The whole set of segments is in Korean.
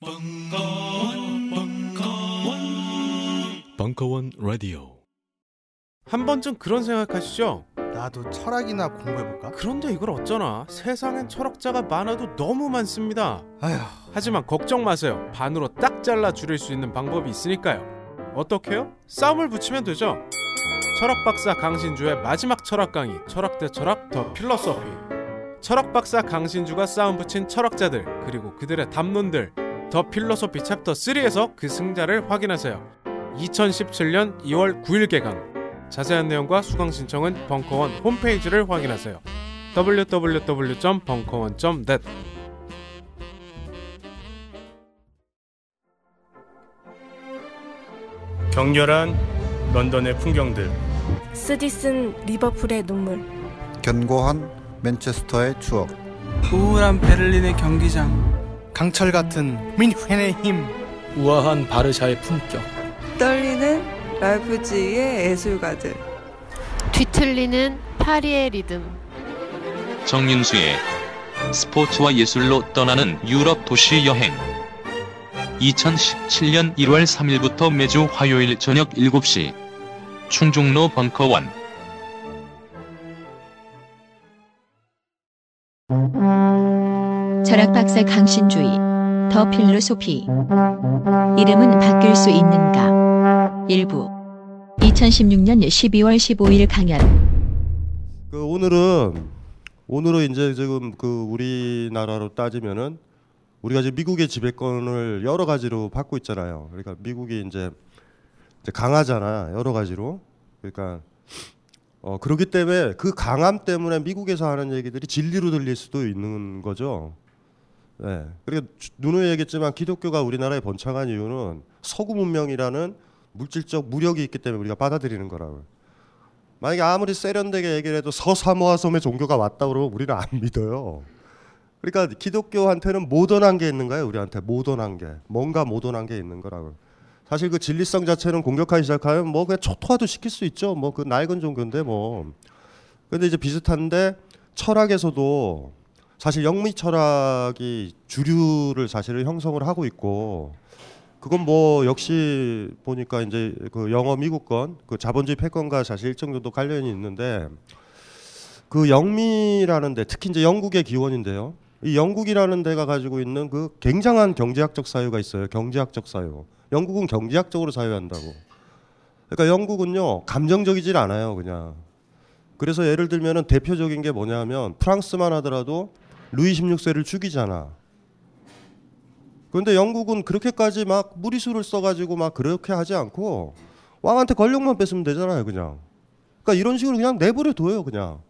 벙커원, 벙커원, 벙커원 라디오. 한 번쯤 그런 생각하시죠? 나도 철학이나 공부해볼까? 그런데 이걸 어쩌나? 세상엔 철학자가 많아도 너무 많습니다. 아휴, 하지만 걱정 마세요. 반으로 딱 잘라 줄일 수 있는 방법이 있으니까요. 어떻게요? 싸움을 붙이면 되죠. 철학 박사 강신주의 마지막 철학 강의, 철학 대 철학 더 필로소피. 철학 박사 강신주가 싸움 붙인 철학자들 그리고 그들의 담론들 더 필로소피 챕터 3에서 그 승자를 확인하세요. 2017년 2월 9일 개강. 자세한 내용과 수강 신청은 벙커원 홈페이지를 확인하세요. www.벙커원.net 격렬한 런던의 풍경들 쓰디쓴 리버풀의 눈물 견고한 맨체스터의 추억 우울한 베를린의 경기장 강철 같은 민회의 힘. 우아한 바르샤의 품격. 떨리는 라이프지히의 예술가들. 뒤틀리는 파리의 리듬. 정윤수의 스포츠와 예술로 떠나는 유럽 도시 여행. 2017년 1월 3일부터 매주 화요일 저녁 7시. 충중로 벙커원 철학박사 강신주의 더 필로소피 이름은 바뀔 수 있는가 일부 2016년 12월 15일 강연 그 오늘은 오늘은 이제 지금 그 우리나라로 따지면은 우리가 지금 미국의 지배권을 여러 가지로 받고 있잖아요. 그러니까 미국이 이제, 강하잖아 여러 가지로. 그러니까 어 그렇기 때문에 그 강함 때문에 미국에서 하는 얘기들이 진리로 들릴 수도 있는 거죠. 네. 그리고 누누이 얘기했지만 기독교가 우리나라에 번창한 이유는 서구 문명이라는 물질적 무력이 있기 때문에 우리가 받아들이는 거라고. 만약에 아무리 세련되게 얘기를 해도 서사모아 섬의 종교가 왔다 그러면 우리는 안 믿어요. 그러니까 기독교한테는 모던한 게 있는 거예요. 우리한테 모던한 게 뭔가 모던한 게 있는 거라고. 사실 그 진리성 자체는 공격하기 시작하면 뭐 그냥 초토화도 시킬 수 있죠. 뭐 그 낡은 종교인데 뭐. 근데 이제 비슷한데 철학에서도 사실 영미 철학이 주류를 사실을 형성을 하고 있고 그건 뭐 역시 보니까 이제 그 영어 미국권 그 자본주의 패권과 사실 일정 정도 관련이 있는데 그 영미라는데 특히 이제 영국의 기원인데요. 이 영국이라는 데가 가지고 있는 그 굉장한 경제학적 사유가 있어요. 경제학적 사유. 영국은 경제학적으로 사유한다고. 그러니까 영국은요 감정적이질 않아요, 그냥. 그래서 예를 들면은 대표적인 게 뭐냐면 프랑스만 하더라도 루이 16세를 죽이잖아. 그런데 영국은 그렇게까지 막 무리수를 써가지고 막 그렇게 하지 않고 왕한테 권력만 뺏으면 되잖아요, 그냥. 그러니까 이런 식으로 그냥 내버려 둬요, 그냥.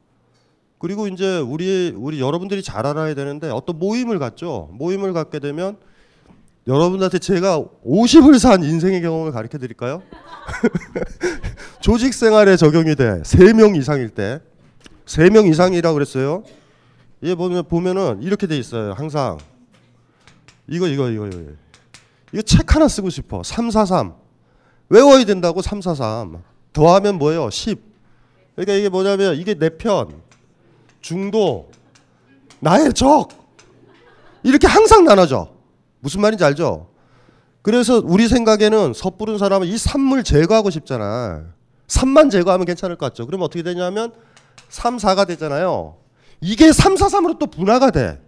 그리고 이제 우리 우리 여러분들이 잘 알아야 되는데 어떤 모임을 갖죠. 모임을 갖게 되면 여러분한테 제가 50을 산 인생의 경험을 가르쳐 드릴까요? 조직 생활에 적용이 돼. 3명 이상일 때. 3명 이상이라고 그랬어요. 얘 보면 보면은 이렇게 돼 있어요. 항상. 이거 이거 이거 이거. 이거 책 하나 쓰고 싶어. 343 외워야 된다고 343 더하면 뭐예요? 10 그러니까 이게 뭐냐면 이게 내 편. 중도. 나의 적. 이렇게 항상 나눠져. 무슨 말인지 알죠? 그래서 우리 생각에는 섣부른 사람은 이 산물 제거하고 싶잖아. 3만 제거하면 괜찮을 것 같죠? 그러면 어떻게 되냐면 3, 4가 되잖아요 이게 3, 4, 3으로 또 분화가 돼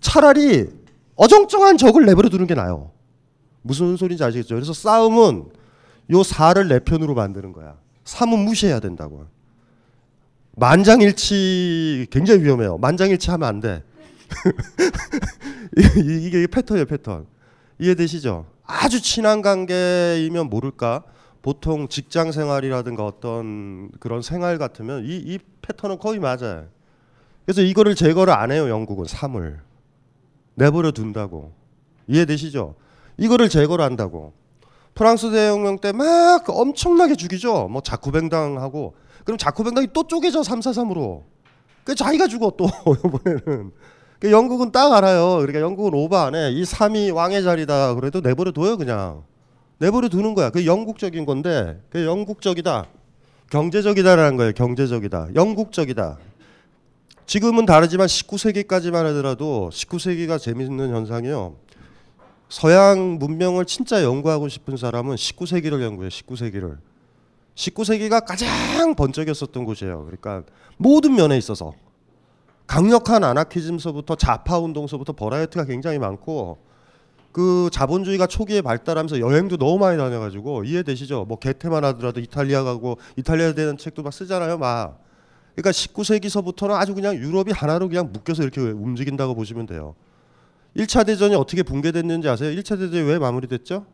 차라리 어정쩡한 적을 내버려 두는 게 나아요. 무슨 소리인지 아시겠죠? 그래서 싸움은 요 4를 내 편으로 만드는 거야. 3은 무시해야 된다고. 만장일치 굉장히 위험해요. 만장일치 하면 안 돼. 이게 패턴이에요, 패턴. 이해되시죠? 아주 친한 관계이면 모를까? 보통 직장 생활이라든가 어떤 그런 생활 같으면 이, 이 패턴은 거의 맞아요. 그래서 이거를 제거를 안 해요, 영국은 3을. 내버려 둔다고. 이해되시죠? 이거를 제거를 한다고. 프랑스 대혁명 때 막 엄청나게 죽이죠. 뭐 자쿠뱅당하고 그럼 자쿠뱅당이 또 쪼개져 343으로. 그 자기가 죽어 또 이번에는. 그 영국은 딱 알아요. 그러니까 영국은 오버 안 해. 이 3이 왕의 자리다. 그래도 내버려 둬요 그냥. 내버려 두는 거야. 그 영국적인 건데 그 영국적이다. 경제적이다라는 거예요. 경제적이다. 영국적이다. 지금은 다르지만 19세기까지만 하더라도 19세기가 재밌는 현상이요. 서양 문명을 진짜 연구하고 싶은 사람은 19세기를 연구해 19세기를 19세기가 가장 번쩍였었던 곳이에요. 그러니까 모든 면에 있어서 강력한 아나키즘서부터 좌파 운동서부터 버라이어티가 굉장히 많고 그 자본주의가 초기에 발달하면서 여행도 너무 많이 다녀가지고 이해되시죠? 뭐 개테만 하더라도 이탈리아 가고 이탈리아에 대한 책도 막 쓰잖아요, 막. 그러니까 19세기서부터는 아주 그냥 유럽이 하나로 그냥 묶여서 이렇게 움직인다고 보시면 돼요. 1차 대전이 어떻게 붕괴됐는지 아세요? 1차 대전이 왜 마무리됐죠?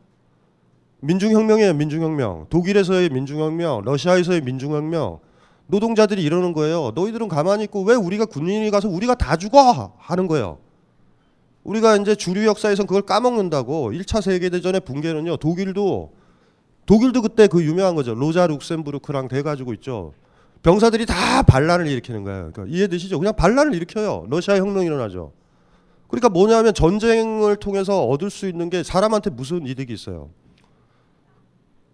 민중혁명이에요, 민중혁명. 독일에서의 민중혁명, 러시아에서의 민중혁명. 노동자들이 이러는 거예요. 너희들은 가만히 있고 왜 우리가 군인이 가서 우리가 다 죽어 하는 거예요. 우리가 이제 주류 역사에선 그걸 까먹는다고 1차 세계 대전의 붕괴는요. 독일도 독일도 그때 그 유명한 거죠. 로자 룩셈부르크랑 돼 가지고 있죠. 병사들이 다 반란을 일으키는 거예요. 그러니까 이해되시죠? 그냥 반란을 일으켜요. 러시아 혁명이 일어나죠. 그러니까 뭐냐면 전쟁을 통해서 얻을 수 있는 게 사람한테 무슨 이득이 있어요.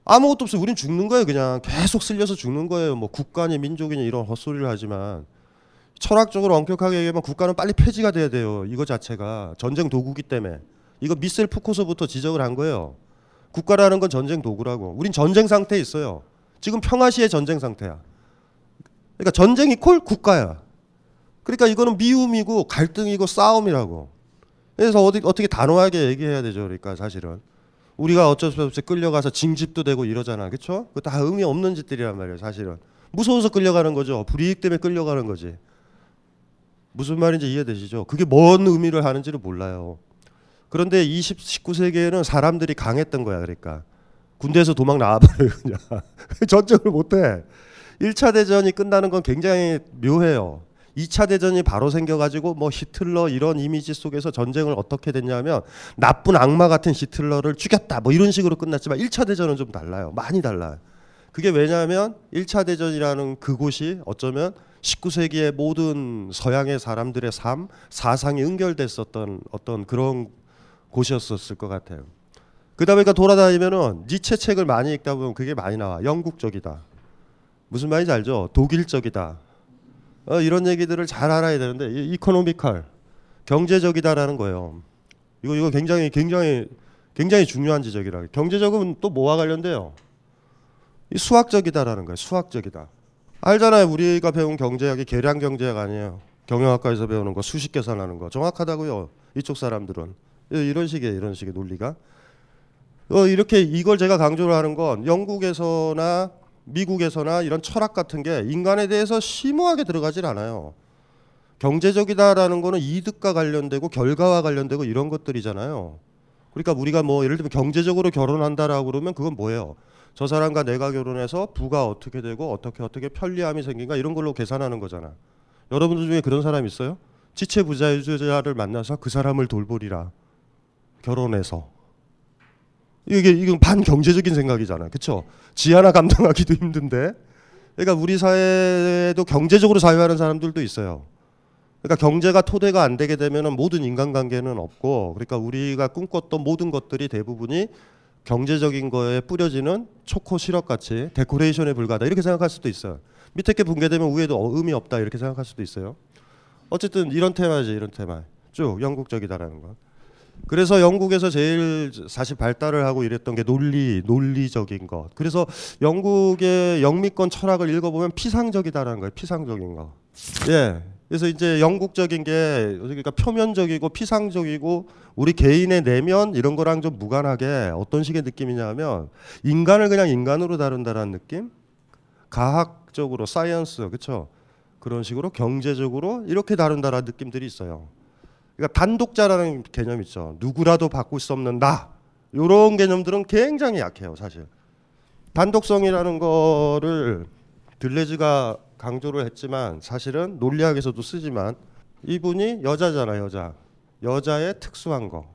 아무것도 없어요. 우린 죽는 거예요. 그냥 계속 쓸려서 죽는 거예요. 뭐 국가니 민족이니 이런 헛소리를 하지만 철학적으로 엄격하게 얘기하면 국가는 빨리 폐지가 돼야 돼요. 이거 자체가 전쟁 도구기 때문에 이거 미셀 푸코서부터 지적을 한 거예요. 국가라는 건 전쟁 도구라고. 우린 전쟁 상태에 있어요. 지금 평화시의 전쟁 상태야. 그러니까 전쟁 이 콜 국가야. 그러니까 이거는 미움이고 갈등이고 싸움이라고. 그래서 어디, 어떻게 단호하게 얘기해야 되죠. 그러니까 사실은. 우리가 어쩔 수 없이 끌려가서 징집도 되고 이러잖아. 그렇죠? 그다 의미 없는 짓들이란 말이에요. 사실은. 무서워서 끌려가는 거죠. 불이익 때문에 끌려가는 거지. 무슨 말인지 이해되시죠? 그게 뭔 의미를 하는지를 몰라요. 그런데 20, 19세기에는 사람들이 강했던 거야. 그러니까. 군대에서 도망 나와버려요. 그냥. 전쟁을 못해. 1차 대전이 끝나는 건 굉장히 묘해요. 2차 대전이 바로 생겨가지고 뭐 히틀러 이런 이미지 속에서 전쟁을 어떻게 됐냐면 나쁜 악마 같은 히틀러를 죽였다 뭐 이런 식으로 끝났지만 1차 대전은 좀 달라요. 많이 달라요. 그게 왜냐하면 1차 대전이라는 그곳이 어쩌면 19세기의 모든 서양의 사람들의 삶, 사상이 연결됐었던 어떤 그런 곳이었었을 것 같아요. 그다음에 그러니까 돌아다니면은 니체 책을 많이 읽다 보면 그게 많이 나와. 영국적이다. 무슨 말인지 알죠? 독일적이다. 어, 이런 얘기들을 잘 알아야 되는데 이코노미컬 경제적이다라는 거예요. 이거 이거 굉장히 굉장히 굉장히 중요한 지적이라. 경제적은 또 뭐와 관련돼요? 이 수학적이다라는 거예요. 수학적이다. 알잖아요. 우리가 배운 경제학이 계량 경제학 아니에요. 경영학과에서 배우는 거 수식 계산하는 거 정확하다고요. 이쪽 사람들은 이런 식의 이런 식의 논리가 어, 이렇게 이걸 제가 강조를 하는 건 영국에서나 미국에서나 이런 철학 같은 게 인간에 대해서 심오하게 들어가질 않아요. 경제적이다라는 거는 이득과 관련되고 결과와 관련되고 이런 것들이잖아요. 그러니까 우리가 뭐 예를 들면 경제적으로 결혼한다라고 그러면 그건 뭐예요? 저 사람과 내가 결혼해서 부가 어떻게 되고 어떻게 어떻게 편리함이 생긴가 이런 걸로 계산하는 거잖아. 여러분들 중에 그런 사람 있어요? 지체 부자유자를 만나서 그 사람을 돌보리라. 결혼해서. 이게 이건 반경제적인 생각이잖아요. 그렇죠? 지 하나 감당하기도 힘든데. 그러니까 우리 사회에도 경제적으로 사회하는 사람들도 있어요. 그러니까 경제가 토대가 안 되게 되면 모든 인간관계는 없고 그러니까 우리가 꿈꿨던 모든 것들이 대부분이 경제적인 거에 뿌려지는 초코 시럽 같이 데코레이션에 불과하다 이렇게 생각할 수도 있어요. 밑에 게 붕괴되면 위에도 의미 없다 이렇게 생각할 수도 있어요. 어쨌든 이런 테마지 이런 테마. 쭉 영국적이다라는 거. 그래서 영국에서 제일 사실 발달을 하고 이랬던 게 논리, 논리적인 것. 그래서 영국의 영미권 철학을 읽어보면 피상적이다라는 거예요. 피상적인 거. 예. 그래서 이제 영국적인 게 그러니까 표면적이고 피상적이고 우리 개인의 내면 이런 거랑 좀 무관하게 어떤 식의 느낌이냐면 인간을 그냥 인간으로 다룬다라는 느낌? 과학적으로 science 그렇죠? 그런 식으로 경제적으로 이렇게 다룬다라는 느낌들이 있어요. 그러니까 단독자라는 개념 있죠. 누구라도 바꿀 수 없는 나. 이런 개념들은 굉장히 약해요, 사실. 단독성이라는 거를 들뢰즈가 강조를 했지만 사실은 논리학에서도 쓰지만 이분이 여자잖아요, 여자. 여자의 특수한 거.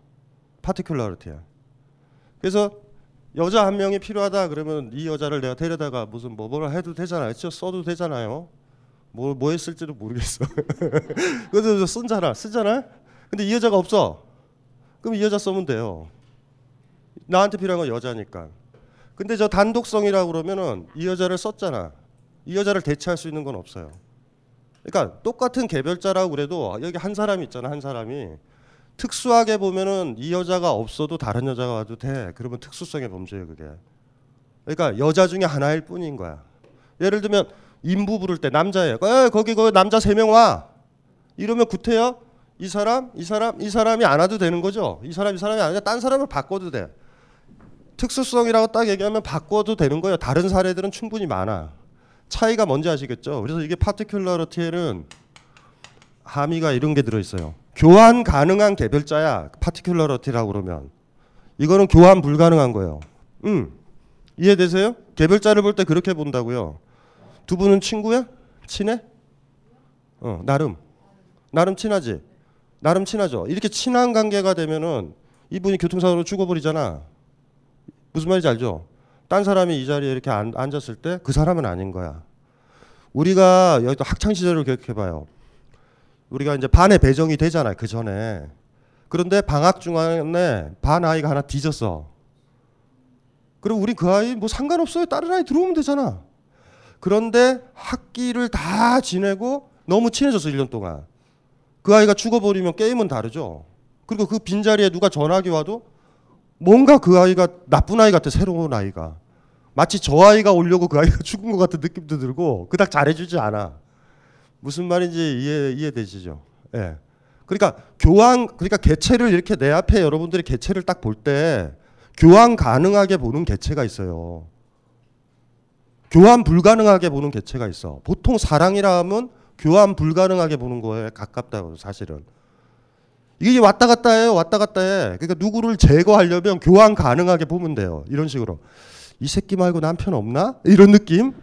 파티큘러리티야. 그래서 여자 한 명이 필요하다 그러면 이 여자를 내가 데려다가 무슨 뭐 뭐라 해도 되잖아요. 써도 되잖아요. 뭐, 뭐 했을지도 모르겠어. 그래서 쓴잖아. 쓰잖아. 근데 이 여자가 없어. 그럼 이 여자 써면 돼요. 나한테 필요한 건 여자니까. 근데 저 단독성이라고 그러면은 이 여자를 썼잖아. 이 여자를 대체할 수 있는 건 없어요. 그러니까 똑같은 개별자라고 그래도 여기 한 사람이 있잖아. 한 사람이 특수하게 보면은 이 여자가 없어도 다른 여자가 와도 돼. 그러면 특수성의 범죄예요, 그게. 그러니까 여자 중에 하나일 뿐인 거야. 예를 들면 인부 부를 때 남자예요. 에, 거기 거기 남자 세 명 와. 이러면 구태여 이 사람, 이 사람, 이 사람이 안 와도 되는 거죠. 이 사람, 이 사람이 아니라 딴 사람을 바꿔도 돼. 특수성이라고 딱 얘기하면 바꿔도 되는 거예요. 다른 사례들은 충분히 많아. 차이가 뭔지 아시겠죠? 그래서 이게 파티큘러러티에는 함의가 이런 게 들어 있어요. 교환 가능한 개별자야. 파티큘러러티라고 그러면 이거는 교환 불가능한 거예요. 음. 이해되세요? 개별자를 볼 때 그렇게 본다고요. 두 분은 친구야? 친해? 어, 나름. 나름 친하지. 나름 친하죠. 이렇게 친한 관계가 되면은 이분이 교통사고로 죽어버리잖아. 무슨 말인지 알죠? 딴 사람이 이 자리에 이렇게 앉, 앉았을 때 그 사람은 아닌 거야. 우리가 여기도 학창 시절을 기억해봐요. 우리가 이제 반에 배정이 되잖아요. 그 전에. 그런데 방학 중간에 반 아이가 하나 뒤졌어. 그리고 우리 그 아이 뭐 상관없어요. 다른 아이 들어오면 되잖아. 그런데 학기를 다 지내고 너무 친해졌어 1년 동안. 그 아이가 죽어버리면 게임은 다르죠. 그리고 그 빈자리에 누가 전화기 와도 뭔가 그 아이가 나쁜 아이 같아 새로운 아이가. 마치 저 아이가 오려고 그 아이가 죽은 것 같은 느낌도 들고 그닥 잘해주지 않아. 무슨 말인지 이해 이해되시죠? 예. 그러니까 교환 그러니까 개체를 이렇게 내 앞에 여러분들이 개체를 딱 볼 때 교환 가능하게 보는 개체가 있어요. 교환 불가능하게 보는 개체가 있어. 보통 사랑이라 하면 교환 불가능하게 보는 거에 가깝다고 사실은. 이게 왔다 갔다 해요. 왔다 갔다 해. 그러니까 누구를 제거하려면 교환 가능하게 보면 돼요. 이런 식으로. 이 새끼 말고 남편 없나? 이런 느낌?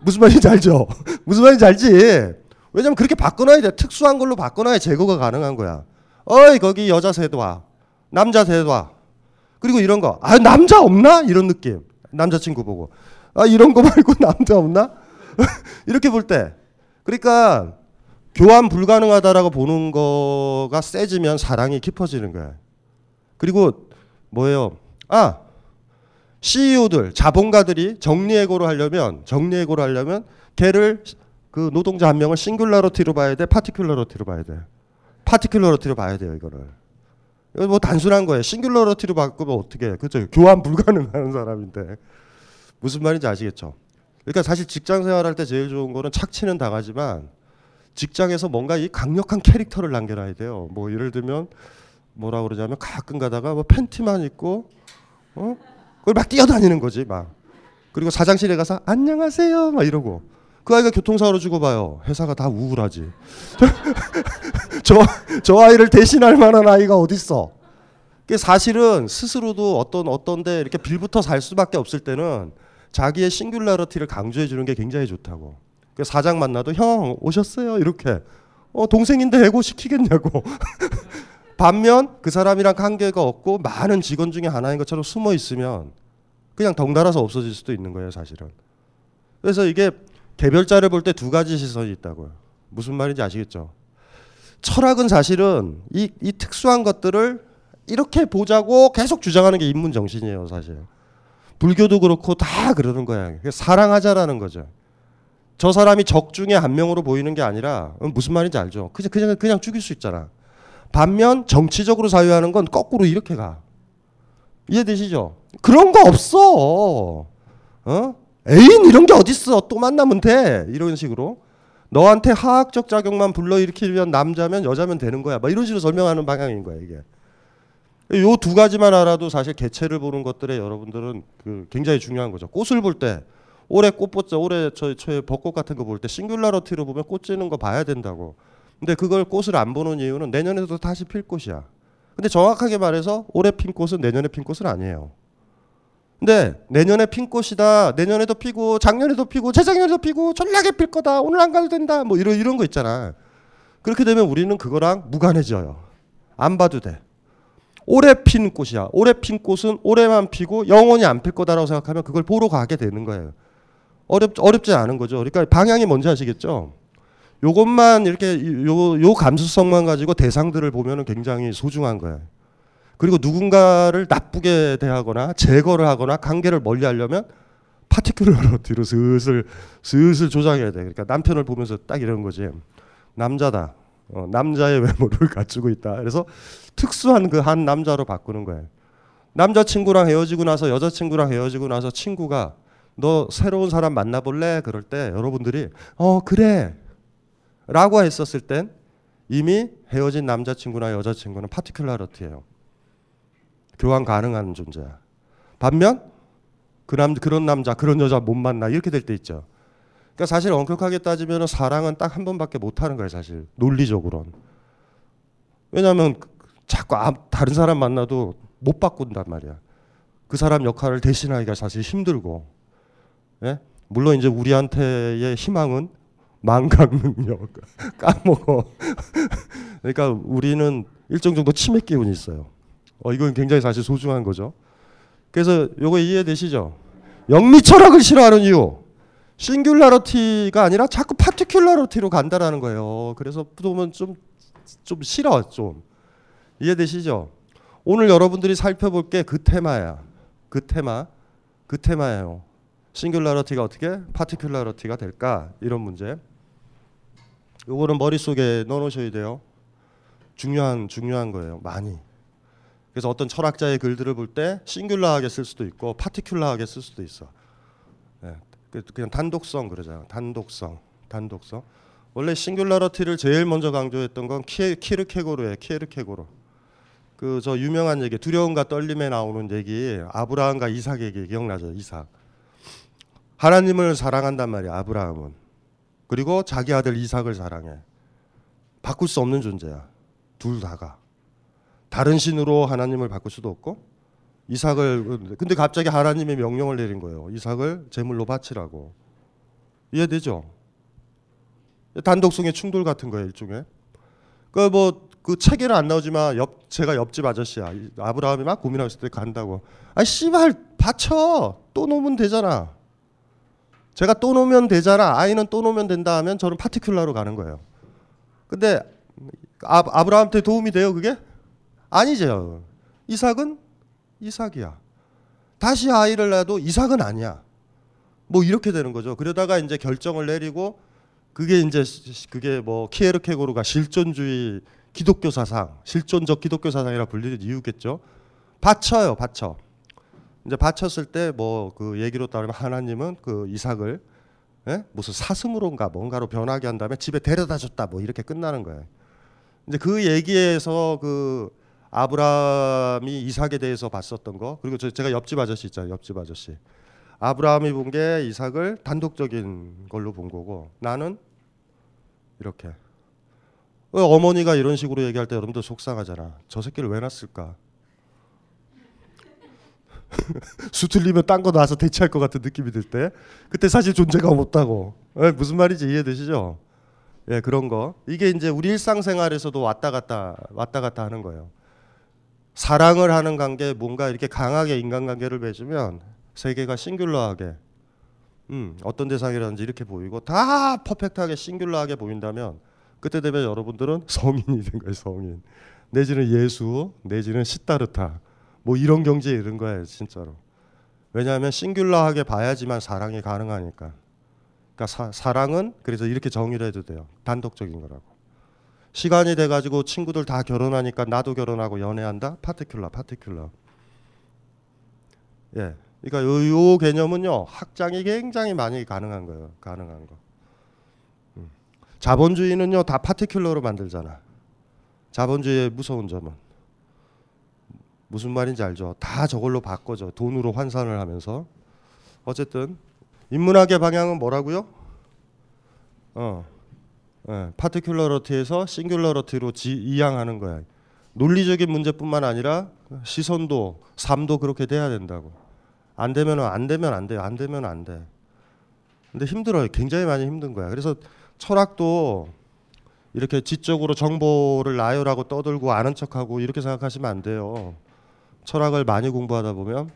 무슨 말인지 알죠? 무슨 말인지 알지? 왜냐면 그렇게 바꿔놔야 돼. 특수한 걸로 바꿔놔야 제거가 가능한 거야. 어이 거기 여자 셋 와. 남자 셋 와. 그리고 이런 거. 아 남자 없나? 이런 느낌. 남자친구 보고. 아 이런 거 말고 남자 없나? 이렇게 볼 때. 그러니까 교환 불가능하다라고 보는 거가 세지면 사랑이 깊어지는 거야. 그리고 뭐예요? 아 CEO들 자본가들이 정리해고를 하려면 정리해고를 하려면 걔를 그 노동자 한 명을 싱귤러러티로 봐야 돼, 파티큘러러티로 봐야 돼. 파티큘러러티로 봐야 돼요 이거를. 이거 뭐 단순한 거예요. 싱귤러러티로 바꾸면 어떻게 해? 그죠? 교환 불가능한 사람인데 무슨 말인지 아시겠죠? 그러니까 사실 직장 생활할 때 제일 좋은 거는 착취는 당하지만 직장에서 뭔가 이 강력한 캐릭터를 남겨놔야 돼요. 뭐 예를 들면 뭐라 그러자면 가끔 가다가 뭐 팬티만 입고 어 그걸 막 뛰어다니는 거지 막 그리고 사장실에 가서 안녕하세요 막 이러고 그 아이가 교통사고로 죽어봐요. 회사가 다 우울하지. 저, 저 아이를 대신할 만한 아이가 어딨어. 그 사실은 스스로도 어떤 어떤데 이렇게 빌부터 살 수밖에 없을 때는 자기의 싱귤러러티를 강조해 주는 게 굉장히 좋다고. 그 사장 만나도 형 오셨어요 이렇게. 어 동생인데 해고 시키겠냐고. 반면 그 사람이랑 관계가 없고 많은 직원 중에 하나인 것처럼 숨어 있으면 그냥 덩달아서 없어질 수도 있는 거예요 사실은. 그래서 이게 개별자를 볼 때 두 가지 시선이 있다고요. 무슨 말인지 아시겠죠? 철학은 사실은 이, 이 특수한 것들을 이렇게 보자고 계속 주장하는 게 인문 정신이에요, 사실. 불교도 그렇고 다 그러는 거야. 사랑하자라는 거죠. 저 사람이 적 중에 한 명으로 보이는 게 아니라 무슨 말인지 알죠? 그냥 그냥 그냥 죽일 수 있잖아. 반면 정치적으로 사유하는 건 거꾸로 이렇게 가. 이해되시죠? 그런 거 없어. 어? 애인 이런 게 어딨어 또 만나면 돼 이런 식으로 너한테 하학적 작용만 불러일으키면 남자면 여자면 되는 거야 막 이런 식으로 설명하는 방향인 거야 이게 요 두 가지만 알아도 사실 개체를 보는 것들에 여러분들은 그 굉장히 중요한 거죠 꽃을 볼 때 올해 꽃 보자 올해 저, 저 벚꽃 같은 거 볼 때 싱귤러러티로 보면 꽃 지는 거 봐야 된다고 근데 그걸 꽃을 안 보는 이유는 내년에도 다시 필 꽃이야 근데 정확하게 말해서 올해 핀 꽃은 내년에 핀 꽃은 아니에요 근데 내년에 핀 꽃이다. 내년에도 피고 작년에도 피고 재작년에도 피고 전락에 필 거다. 오늘 안 가도 된다. 뭐 이런 이런 거 있잖아. 그렇게 되면 우리는 그거랑 무관해져요. 안 봐도 돼. 올해 핀 꽃이야. 올해 핀 꽃은 올해만 피고 영원히 안 필 거다라고 생각하면 그걸 보러 가게 되는 거예요. 어렵 어렵지 않은 거죠. 그러니까 방향이 뭔지 아시겠죠? 요것만 이렇게 요 요 감수성만 가지고 대상들을 보면은 굉장히 소중한 거예요. 그리고 누군가를 나쁘게 대하거나 제거를 하거나 관계를 멀리 하려면 파티큘러로 슬슬 슬슬 조장해야 돼. 그러니까 남편을 보면서 딱 이런 거지. 남자다. 어, 남자의 외모를 갖추고 있다. 그래서 특수한 그 한 남자로 바꾸는 거예요. 남자친구랑 헤어지고 나서 여자친구랑 헤어지고 나서 친구가 너 새로운 사람 만나볼래? 그럴 때 여러분들이 어 그래 라고 했었을 땐 이미 헤어진 남자친구나 여자친구는 파티큘라러티예요. 교환 가능한 존재야. 반면 그 남, 그런 남자, 그런 여자 못 만나 이렇게 될 때 있죠. 그러니까 사실 엄격하게 따지면 사랑은 딱 한 번밖에 못 하는 거예요, 사실. 논리적으로는. 왜냐하면 자꾸 다른 사람 만나도 못 바꾼단 말이야. 그 사람 역할을 대신하기가 사실 힘들고. 예? 물론 이제 우리한테의 희망은 망각 능력 까먹어. 그러니까 우리는 일정 정도 치매 기운이 있어요. 어 이건 굉장히 사실 소중한 거죠. 그래서 요거 이해되시죠? 영미 철학을 싫어하는 이유. 싱귤라러티가 아니라 자꾸 파티큘라러티로 간다라는 거예요. 그래서 보면 좀, 좀 싫어, 좀. 이해되시죠? 오늘 여러분들이 살펴볼 게 그 테마야. 그 테마. 그 테마예요. 싱귤라러티가 어떻게 파티큘라러티가 될까? 이런 문제. 요거는 머릿속에 넣어 놓으셔야 돼요. 중요한 중요한 거예요. 많이. 그래서 어떤 철학자의 글들을 볼 때 싱귤라하게 쓸 수도 있고 파티큘라하게 쓸 수도 있어. 네. 그냥 단독성 그러잖아. 단독성, 단독성. 원래 싱귤라러티를 제일 먼저 강조했던 건 키, 키르케고르예요. 키르케고르. 그 저 유명한 얘기, 두려움과 떨림에 나오는 얘기, 아브라함과 이삭 얘기 기억나죠? 이삭. 하나님을 사랑한단 말이야. 아브라함은. 그리고 자기 아들 이삭을 사랑해. 바꿀 수 없는 존재야. 둘 다가. 다른 신으로 하나님을 바꿀 수도 없고 이삭을 근데 갑자기 하나님의 명령을 내린 거예요. 이삭을 제물로 바치라고. 이해되죠? 단독성의 충돌 같은 거예요, 일종의. 그뭐 그 책에는 안 나오지만 옆 제가 옆집 아저씨야. 아브라함이 막 고민하고 있을 때 간다고. 아 씨발 바쳐. 또 놓으면 되잖아. 제가 또 놓으면 되잖아. 아이는 또 놓으면 된다 하면 저는 파티큘라로 가는 거예요. 근데 아, 아브라함한테 도움이 돼요, 그게? 아니죠. 이삭은 이삭이야. 다시 아이를 낳아도 이삭은 아니야. 뭐 이렇게 되는 거죠. 그러다가 이제 결정을 내리고 그게 이제 그게 뭐 키에르케고르가 실존주의 기독교 사상, 실존적 기독교 사상이라 불리는 이유겠죠. 바쳐요, 바쳐. 이제 바쳤을 때 뭐 그 얘기로 따르면 하나님은 그 이삭을 예? 무슨 사슴으로인가 뭔가로 변하게 한 다음에 집에 데려다 줬다 뭐 이렇게 끝나는 거예요. 이제 그 얘기에서 그 아브라함이 이삭에 대해서 봤었던 거. 그리고 저 제가 옆집 아저씨 있잖아요 옆집 아저씨. 아브라함이 본 게 이삭을 단독적인 걸로 본 거고 나는 이렇게. 어머니가 이런 식으로 얘기할 때 여러분들 속상하잖아. 저 새끼를 왜 낳았을까? 수틀리면 딴거 놔서 대체할 것 같은 느낌이 들 때. 그때 사실 존재가 없다고. 에, 무슨 말인지 이해되시죠? 예 그런 거. 이게 이제 우리 일상생활에서도 왔다 갔다 왔다 갔다 하는 거예요. 사랑을 하는 관계 뭔가 이렇게 강하게 인간관계를 맺으면 세계가 싱귤러하게 음, 어떤 대상이라든지 이렇게 보이고 다 퍼펙트하게 싱귤러하게 보인다면 그때 되면 여러분들은 성인이 된 거예요 성인. 내지는 예수 내지는 시타르타. 뭐 이런 경지에 이른 거예요 진짜로. 왜냐하면 싱귤러하게 봐야지만 사랑이 가능하니까. 그러니까 사, 사랑은 그래서 이렇게 정의를 해도 돼요. 단독적인 거라고 시간이 돼가지고 친구들 다 결혼하니까 나도 결혼하고 연애한다. 파티큘라, 파티큘라. 예, 그러니까 요, 요, 개념은요 확장이 굉장히 많이 가능한 거예요. 가능한 거. 음. 자본주의는요 다 파티큘러로 만들잖아. 자본주의의 무서운 점은 무슨 말인지 알죠? 다 저걸로 바꿔줘. 돈으로 환산을 하면서 어쨌든 인문학의 방향은 뭐라고요? 어. 예, 파티큘러러티에서 싱귤러러티로 이양하는 거야. 논리적인 문제뿐만 아니라 시선도 삶도 그렇게 돼야 된다고. 안 되면 안 되면 안 돼요. 안 되면 안 돼. 근데 힘들어요. 굉장히 많이 힘든 거야. 그래서 철학도 이렇게 지적으로 정보를 나열하고 떠들고 아는 척하고 이렇게 생각하시면 안 돼요. 철학을 많이 공부하다 보면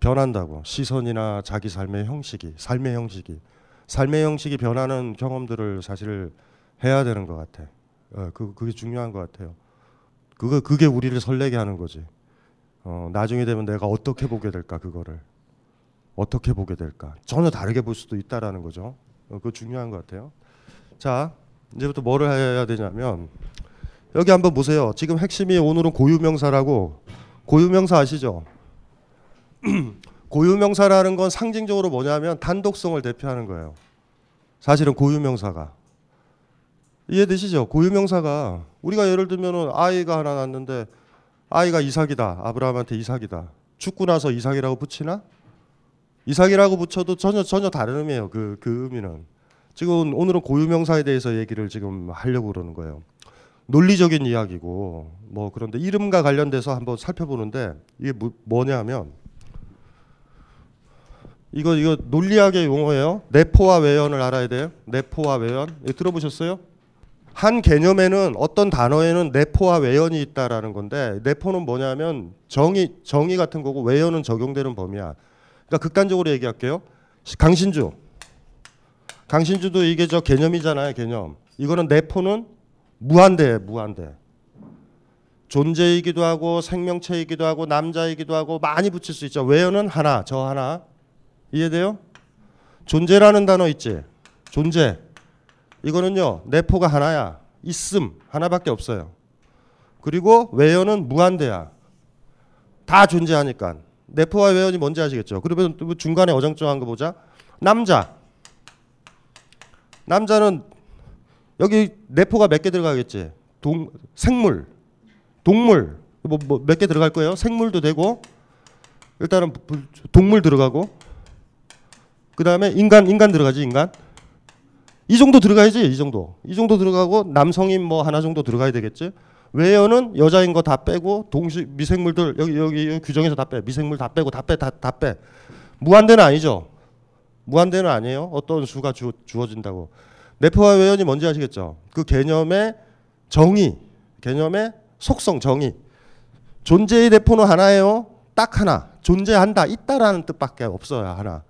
변한다고. 시선이나 자기 삶의 형식이, 삶의 형식이. 삶의 형식이 변하는 경험들을 사실 해야 되는 것 같아. 어, 그 그게 중요한 것 같아요. 그거 그게 우리를 설레게 하는 거지. 어, 나중에 되면 내가 어떻게 보게 될까 그거를 어떻게 보게 될까 전혀 다르게 볼 수도 있다라는 거죠. 어, 그거 중요한 것 같아요. 자 이제부터 뭐를 해야 되냐면 여기 한번 보세요. 지금 핵심이 오늘은 고유명사라고 고유명사 아시죠? 고유명사라는 건 상징적으로 뭐냐면 단독성을 대표하는 거예요. 사실은 고유명사가 이해되시죠? 고유명사가 우리가 예를 들면은 아이가 하나 낳는데 아이가 이삭이다. 아브라함한테 이삭이다. 죽고 나서 이삭이라고 붙이나? 이삭이라고 붙여도 전혀 전혀 다른 의미예요. 그, 그 의미는. 지금 오늘은 고유명사에 대해서 얘기를 지금 하려고 그러는 거예요. 논리적인 이야기고 뭐 그런데 이름과 관련돼서 한번 살펴보는데 이게 뭐, 뭐냐면 이거 이거 논리학의 용어예요. 내포와 외연을 알아야 돼요. 내포와 외연. 들어보셨어요? 한 개념에는 어떤 단어에는 내포와 외연이 있다라는 건데 내포는 뭐냐면 정의 정의 같은 거고 외연은 적용되는 범위야. 그러니까 극단적으로 얘기할게요. 강신주. 강신주도 이게 저 개념이잖아요, 개념. 이거는 내포는 무한대, 무한대. 존재이기도 하고 생명체이기도 하고 남자이기도 하고 많이 붙일 수 있죠. 외연은 하나, 저 하나. 이해돼요? 존재라는 단어 있지. 존재. 이거는요. 내포가 하나야. 있음 하나밖에 없어요. 그리고 외연은 무한대야. 다 존재하니까. 내포와 외연이 뭔지 아시겠죠? 그러면 중간에 어정쩡한 거 보자. 남자. 남자는 여기 내포가 몇 개 들어가겠지? 동 생물, 동물 뭐 몇개 들어갈 거예요? 생물도 되고 일단은 동물 들어가고 그 다음에 인간 인간 들어가지 인간. 이 정도 들어가야지 이 정도. 이 정도 들어가고 남성인 뭐 하나 정도 들어가야 되겠지. 외연은 여자인 거 다 빼고 동시 미생물들 여기 여기, 여기 규정에서 다 빼. 미생물 다 빼고 다 빼 다 다 빼. 무한대는 아니죠. 무한대는 아니에요. 어떤 수가 주, 주어진다고. 내포와 외연이 뭔지 아시겠죠? 그 개념의 정의 개념의 속성 정의. 존재의 내포는 하나예요. 딱 하나. 존재한다 있다라는 뜻밖에 없어요 하나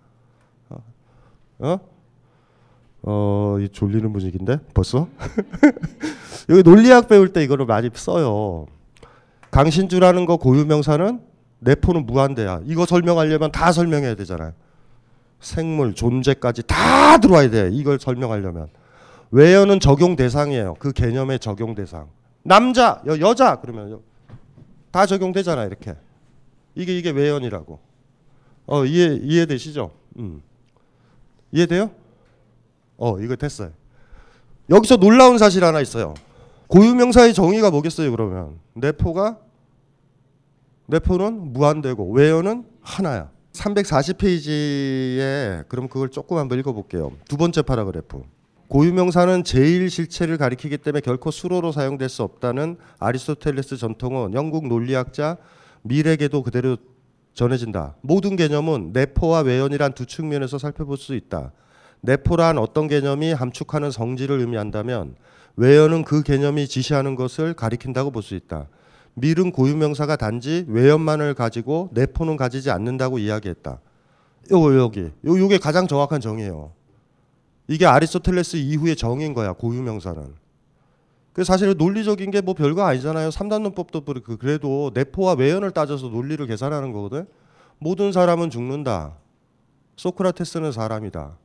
어? 어, 이 졸리는 분위기인데 벌써? 여기 논리학 배울 때 이거를 많이 써요. 강신주라는 거 고유명사는 내포는 무한대야. 이거 설명하려면 다 설명해야 되잖아요. 생물, 존재까지 다 들어와야 돼. 이걸 설명하려면. 외연은 적용 대상이에요. 그 개념의 적용 대상. 남자, 여, 여자 그러면 다 적용되잖아 이렇게. 이게 이게 외연이라고. 어 이해 이해되시죠? 음. 이해돼요? 어, 이거 됐어요. 여기서 놀라운 사실 하나 있어요. 고유명사의 정의가 뭐겠어요, 그러면? 내포가 내포는 무한대고 외연은 하나야. 340페이지에 그럼 그걸 조금 한번 읽어볼게요. 두 번째 paragraph. 고유명사는 제일 실체를 가리키기 때문에 결코 술어로 사용될 수 없다는 아리스토텔레스 전통은 영국 논리학자 밀에게도 그대로 전해진다. 모든 개념은 내포와 외연이란 두 측면에서 살펴볼 수 있다. 내포란 어떤 개념이 함축하는 성질을 의미한다면 외연은 그 개념이 지시하는 것을 가리킨다고 볼 수 있다. 밀은 고유명사가 단지 외연만을 가지고 내포는 가지지 않는다고 이야기했다. 요 여기 요 요게 가장 정확한 정의예요. 이게 아리스토텔레스 이후의 정의인 거야 고유명사는. 그 사실 논리적인 게 뭐 별거 아니잖아요. 3단 논법도 그 그래도 내포와 외연을 따져서 논리를 계산하는 거거든. 모든 사람은 죽는다. 소크라테스는 사람이다.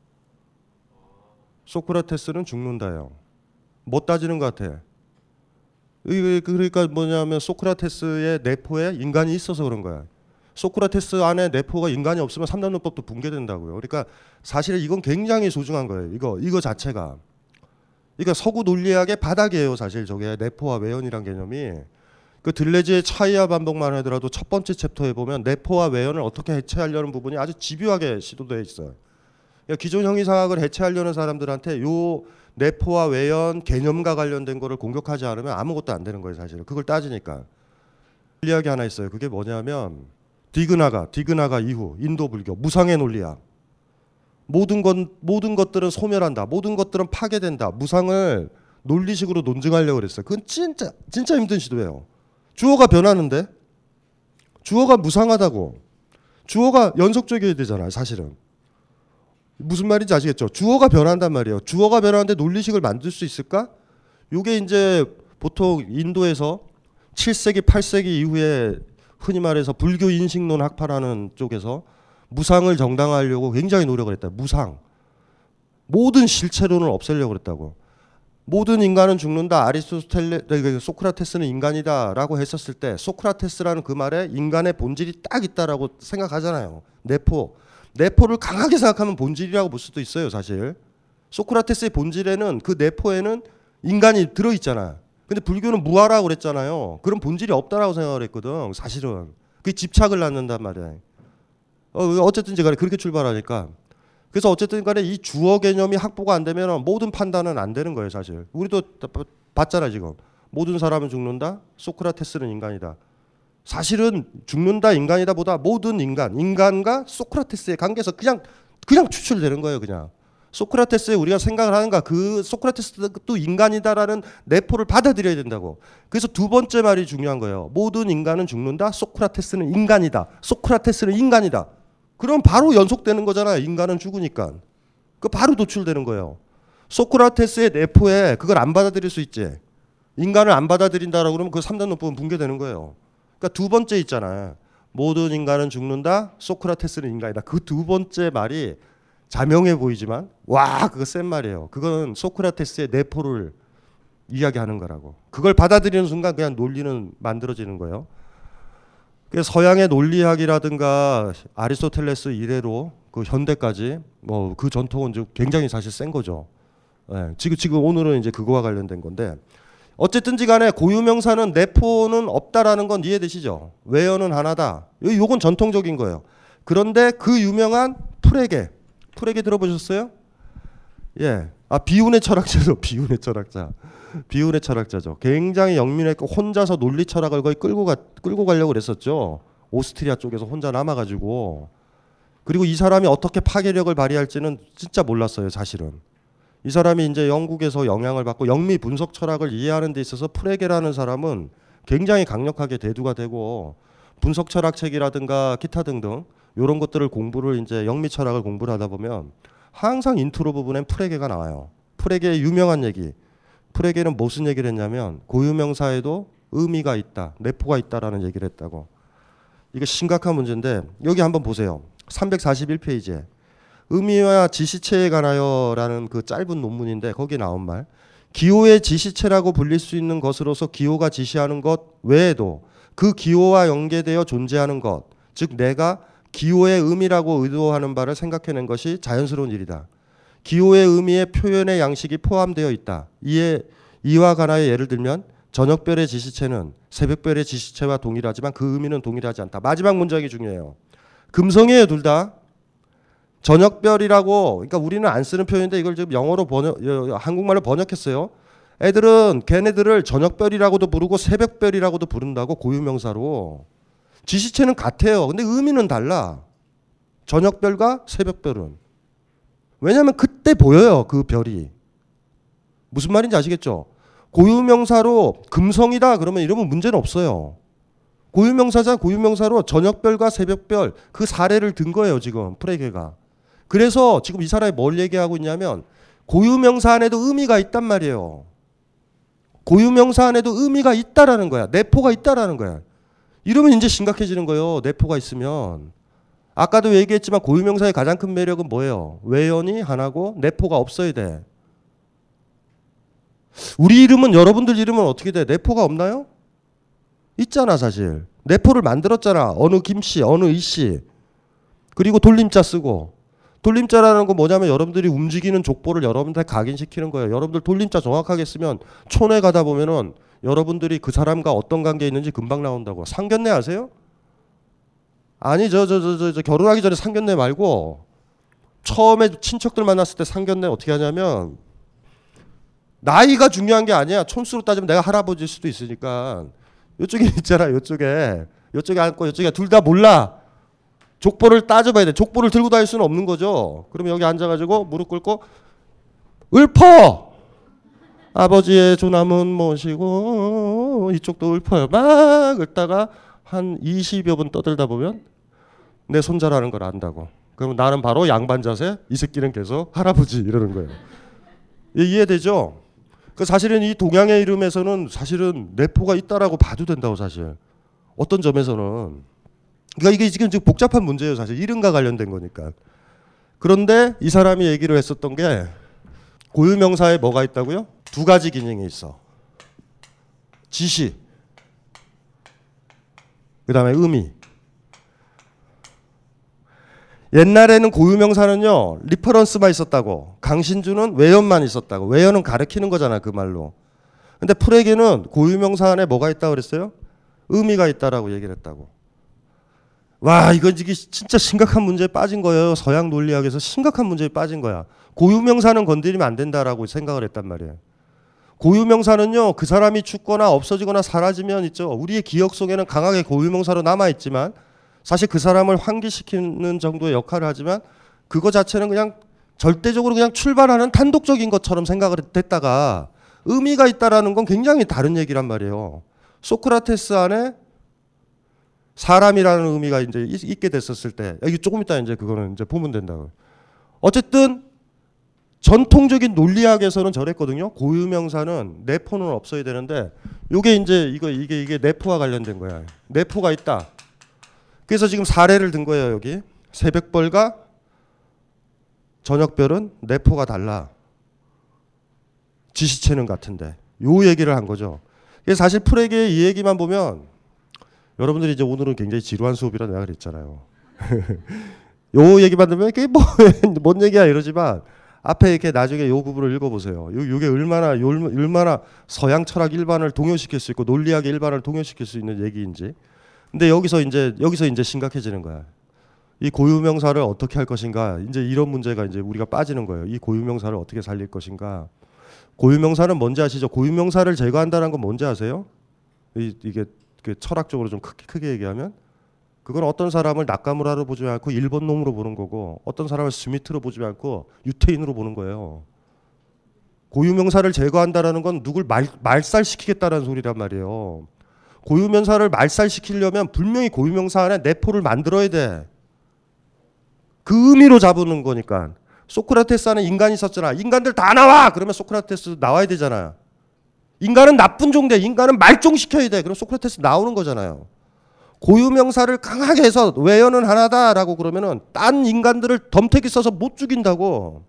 소크라테스는 죽는다요. 못 따지는 것 같아. 그러니까 뭐냐면 소크라테스의 내포에 인간이 있어서 그런 거야. 소크라테스 안에 내포가 인간이 없으면 삼단론법도 붕괴된다고요. 그러니까 사실 이건 굉장히 소중한 거예요. 이거 이거 자체가. 그러니까 서구 논리학의 바닥이에요. 사실 저게 내포와 외연이란 개념이. 그 들레즈의 차이와 반복만 하더라도 첫 번째 챕터에 보면 내포와 외연을 어떻게 해체하려는 부분이 아주 집요하게 시도되어 있어요. 그러니까 기존 형이상학을 해체하려는 사람들한테 요 내포와 외연 개념과 관련된 거를 공격하지 않으면 아무것도 안 되는 거예요, 사실은. 그걸 따지니까. 논리학이 하나 있어요. 그게 뭐냐면 디그나가 디그나가 이후 인도 불교 무상의 논리학. 모든 것 모든 것들은 소멸한다. 모든 것들은 파괴된다. 무상을 논리식으로 논증하려고 그랬어요. 그건 진짜 진짜 힘든 시도예요. 주어가 변하는데 주어가 무상하다고. 주어가 연속적이어야 되잖아요, 사실은. 무슨 말인지 아시겠죠? 주어가 변한단 말이에요. 주어가 변하는데 논리식을 만들 수 있을까? 요게 이제 보통 인도에서 7세기, 8세기 이후에 흔히 말해서 불교 인식론 학파라는 쪽에서 무상을 정당화하려고 굉장히 노력을 했다. 무상. 모든 실체론을 없애려고 그랬다고. 모든 인간은 죽는다. 아리스토텔레 그 소크라테스는 인간이다라고 했었을 때 소크라테스라는 그 말에 인간의 본질이 딱 있다라고 생각하잖아요. 내포. 내포를 강하게 생각하면 본질이라고 볼 수도 있어요, 사실. 소크라테스의 본질에는 그 내포에는 인간이 들어 있잖아. 근데 불교는 무아라고 그랬잖아요. 그런 본질이 없다라고 생각을 했거든. 사실은. 그게 집착을 낳는단 말이야. 어, 어쨌든지 간에 그렇게 출발하니까 그래서 어쨌든 간에 이 주어 개념이 확보가 안 되면 모든 판단은 안 되는 거예요, 사실. 우리도 봤잖아, 지금. 모든 사람은 죽는다. 소크라테스는 인간이다. 사실은 죽는다 인간이다 보다 모든 인간, 인간과 소크라테스의 관계에서 그냥 그냥 추출되는 거예요, 그냥. 소크라테스에 우리가 생각을 하는가 그 소크라테스도 인간이다라는 내포를 받아들여야 된다고. 그래서 두 번째 말이 중요한 거예요. 모든 인간은 죽는다. 소크라테스는 인간이다. 소크라테스는 인간이다. 그럼 바로 연속되는 거잖아요. 인간은 죽으니까. 그 바로 도출되는 거예요. 소크라테스의 내포에 그걸 안 받아들일 수 있지. 인간을 안 받아들인다라고 그러면 그 3단 논법은 붕괴되는 거예요. 그러니까 두 번째 있잖아요. 모든 인간은 죽는다. 소크라테스는 인간이다. 그 두 번째 말이 자명해 보이지만 와 그거 센 말이에요. 그건 소크라테스의 내포를 이야기하는 거라고. 그걸 받아들이는 순간 그냥 논리는 만들어지는 거예요. 서양의 논리학이라든가 아리스토텔레스 이래로 그 현대까지 뭐 그 전통은 굉장히 사실 센 거죠. 네, 지금 지금 오늘은 이제 그거와 관련된 건데 어쨌든지 간에 고유명사는 내포는 없다라는 건 이해되시죠? 외어는 하나다. 요건 전통적인 거예요. 그런데 그 유명한 프레게 프레게 들어보셨어요? 예. 아 비운의 철학자죠. 비운의 철학자. 비운의 철학자죠. 굉장히 영민했고 혼자서 논리 철학을 거의 끌고 가 끌고 가려고 그랬었죠. 오스트리아 쪽에서 혼자 남아가지고 그리고 이 사람이 어떻게 파괴력을 발휘할지는 진짜 몰랐어요. 사실은 이 사람이 이제 영국에서 영향을 받고 영미 분석 철학을 이해하는 데 있어서 프레게라는 사람은 굉장히 강력하게 대두가 되고 분석 철학 책이라든가 기타 등등 이런 것들을 공부를 이제 영미 철학을 공부를 하다 보면 항상 인트로 부분엔 프레게가 나와요. 프레게의 유명한 얘기. 프레게는 무슨 얘기를 했냐면 고유명사에도 의미가 있다, 내포가 있다라는 얘기를 했다고. 이게 심각한 문제인데 여기 한번 보세요. 341페이지에 의미와 지시체에 관하여라는 그 짧은 논문인데 거기 나온 말. 기호의 지시체라고 불릴 수 있는 것으로서 기호가 지시하는 것 외에도 그 기호와 연계되어 존재하는 것, 즉 내가 기호의 의미라고 의도하는 바를 생각해낸 것이 자연스러운 일이다. 기호의 의미에 표현의 양식이 포함되어 있다. 이에 이와 관하여 예를 들면 저녁별의 지시체는 새벽별의 지시체와 동일하지만 그 의미는 동일하지 않다. 마지막 문장이 중요해요. 금성이에요, 둘 다. 저녁별이라고 그러니까 우리는 안 쓰는 표현인데 이걸 지금 영어로 번역 한국말로 번역했어요. 애들은 걔네들을 저녁별이라고도 부르고 새벽별이라고도 부른다고 고유명사로. 지시체는 같아요. 근데 의미는 달라. 저녁별과 새벽별은. 왜냐하면 그때 보여요. 그 별이. 무슨 말인지 아시겠죠? 고유명사로 금성이다 그러면 이러면 문제는 없어요. 고유명사자 고유명사로 저녁별과 새벽별 그 사례를 든 거예요 지금 프레게가. 그래서 지금 이 사람이 뭘 얘기하고 있냐면 고유명사 안에도 의미가 있단 말이에요. 고유명사 안에도 의미가 있다라는 거야. 내포가 있다라는 거야. 이러면 이제 심각해지는 거예요. 내포가 있으면. 아까도 얘기했지만 고유명사의 가장 큰 매력은 뭐예요? 외연이 하나고 내포가 없어야 돼. 우리 이름은 여러분들 이름은 어떻게 돼? 내포가 없나요? 있잖아 사실. 내포를 만들었잖아. 어느 김씨, 어느 이씨. 그리고 돌림자 쓰고. 돌림자라는 건 뭐냐면 여러분들이 움직이는 족보를 여러분들 각인시키는 거예요. 여러분들 돌림자 정확하게 쓰면 촌에 가다 보면은 여러분들이 그 사람과 어떤 관계에 있는지 금방 나온다고. 상견례 아세요? 아니 저저저 저 저 결혼하기 전에 상견례 말고 처음에 친척들 만났을 때 상견례 어떻게 하냐면 나이가 중요한 게 아니야. 촌수로 따지면 내가 할아버지일 수도 있으니까 이쪽에 있잖아. 이쪽에 이쪽에 앉고 이쪽에 둘 다 몰라. 족보를 따져봐야 돼. 족보를 들고 다닐 수는 없는 거죠. 그러면 여기 앉아가지고 무릎 꿇고 읊어 아버지의 조남은 모시고 이쪽도 읊어요. 막 읊다가 한 20여 분 떠들다 보면 내 손자라는 걸 안다고. 그럼 나는 바로 양반 자세, 이 새끼는 계속 할아버지 이러는 거예요. 이해되죠? 그 사실은 이 동양의 이름에서는 사실은 내포가 있다라고 봐도 된다고 사실. 어떤 점에서는 그러니까 이게 지금 지금 복잡한 문제예요 사실 이름과 관련된 거니까. 그런데 이 사람이 얘기를 했었던 게 고유명사에 뭐가 있다고요? 두 가지 기능이 있어. 지시. 그다음에 의미. 옛날에는 고유명사는요 리퍼런스만 있었다고 강신주는 외연만 있었다고 외연은 가르키는 거잖아 그 말로. 근데 풀에게는 고유명사 안에 뭐가 있다고 그랬어요? 의미가 있다라고 얘기를 했다고. 와 이건 이게 진짜 심각한 문제에 빠진 거예요 서양 논리학에서 심각한 문제에 빠진 거야. 고유명사는 건드리면 안 된다라고 생각을 했단 말이에요. 고유명사는요 그 사람이 죽거나 없어지거나 사라지면 있죠. 우리의 기억 속에는 강하게 고유명사로 남아 있지만 사실 그 사람을 환기시키는 정도의 역할을 하지만 그거 자체는 그냥 절대적으로 그냥 출발하는 단독적인 것처럼 생각을 했다가 의미가 있다라는 건 굉장히 다른 얘기란 말이에요. 소크라테스 안에 사람이라는 의미가 이제 있게 됐었을 때 여기 조금 이따 이제 그거는 이제 보면 된다고. 어쨌든 전통적인 논리학에서는 저랬거든요. 고유명사는 내포는 없어야 되는데 요게 이제 이거 이게 이게 내포와 관련된 거야. 내포가 있다. 그래서 지금 사례를 든 거예요, 여기. 새벽별과 저녁별은 내포가 달라. 지시체는 같은데. 요 얘기를 한 거죠. 사실 프레게의 이 얘기만 보면 여러분들이 이제 오늘은 굉장히 지루한 수업이라 내가 그랬잖아요. 요 얘기만 들으면 이게 뭐, 뭔 얘기야 이러지만 앞에 이렇게 나중에 요 부분을 읽어보세요. 요, 요 게 얼마나, 요, 얼마나 서양 철학 일반을 동요시킬 수 있고 논리학의 일반을 동요시킬 수 있는 얘기인지. 근데 여기서 이제 여기서 이제 심각해지는 거야. 이 고유명사를 어떻게 할 것인가? 이제 이런 문제가 이제 우리가 빠지는 거예요. 이 고유명사를 어떻게 살릴 것인가? 고유명사는 뭔지 아시죠? 고유명사를 제거한다는 건 뭔지 아세요? 이, 이게 그 철학적으로 좀 크게, 크게 얘기하면 그건 어떤 사람을 낙가무라로 보지 않고 일본 놈으로 보는 거고 어떤 사람을 스미트로 보지 않고 유태인으로 보는 거예요. 고유명사를 제거한다라는 건 누굴 말, 말살시키겠다는 소리란 말이에요. 고유명사를 말살시키려면 분명히 고유명사 안에 내포를 만들어야 돼. 그 의미로 잡는 거니까. 소크라테스 안에 인간이 있었잖아. 인간들 다 나와! 그러면 소크라테스 나와야 되잖아. 인간은 나쁜 종대, 인간은 말종시켜야 돼. 그럼 소크라테스 나오는 거잖아요. 고유명사를 강하게 해서 외연은 하나다라고 그러면은 딴 인간들을 덤태기 써서 못 죽인다고.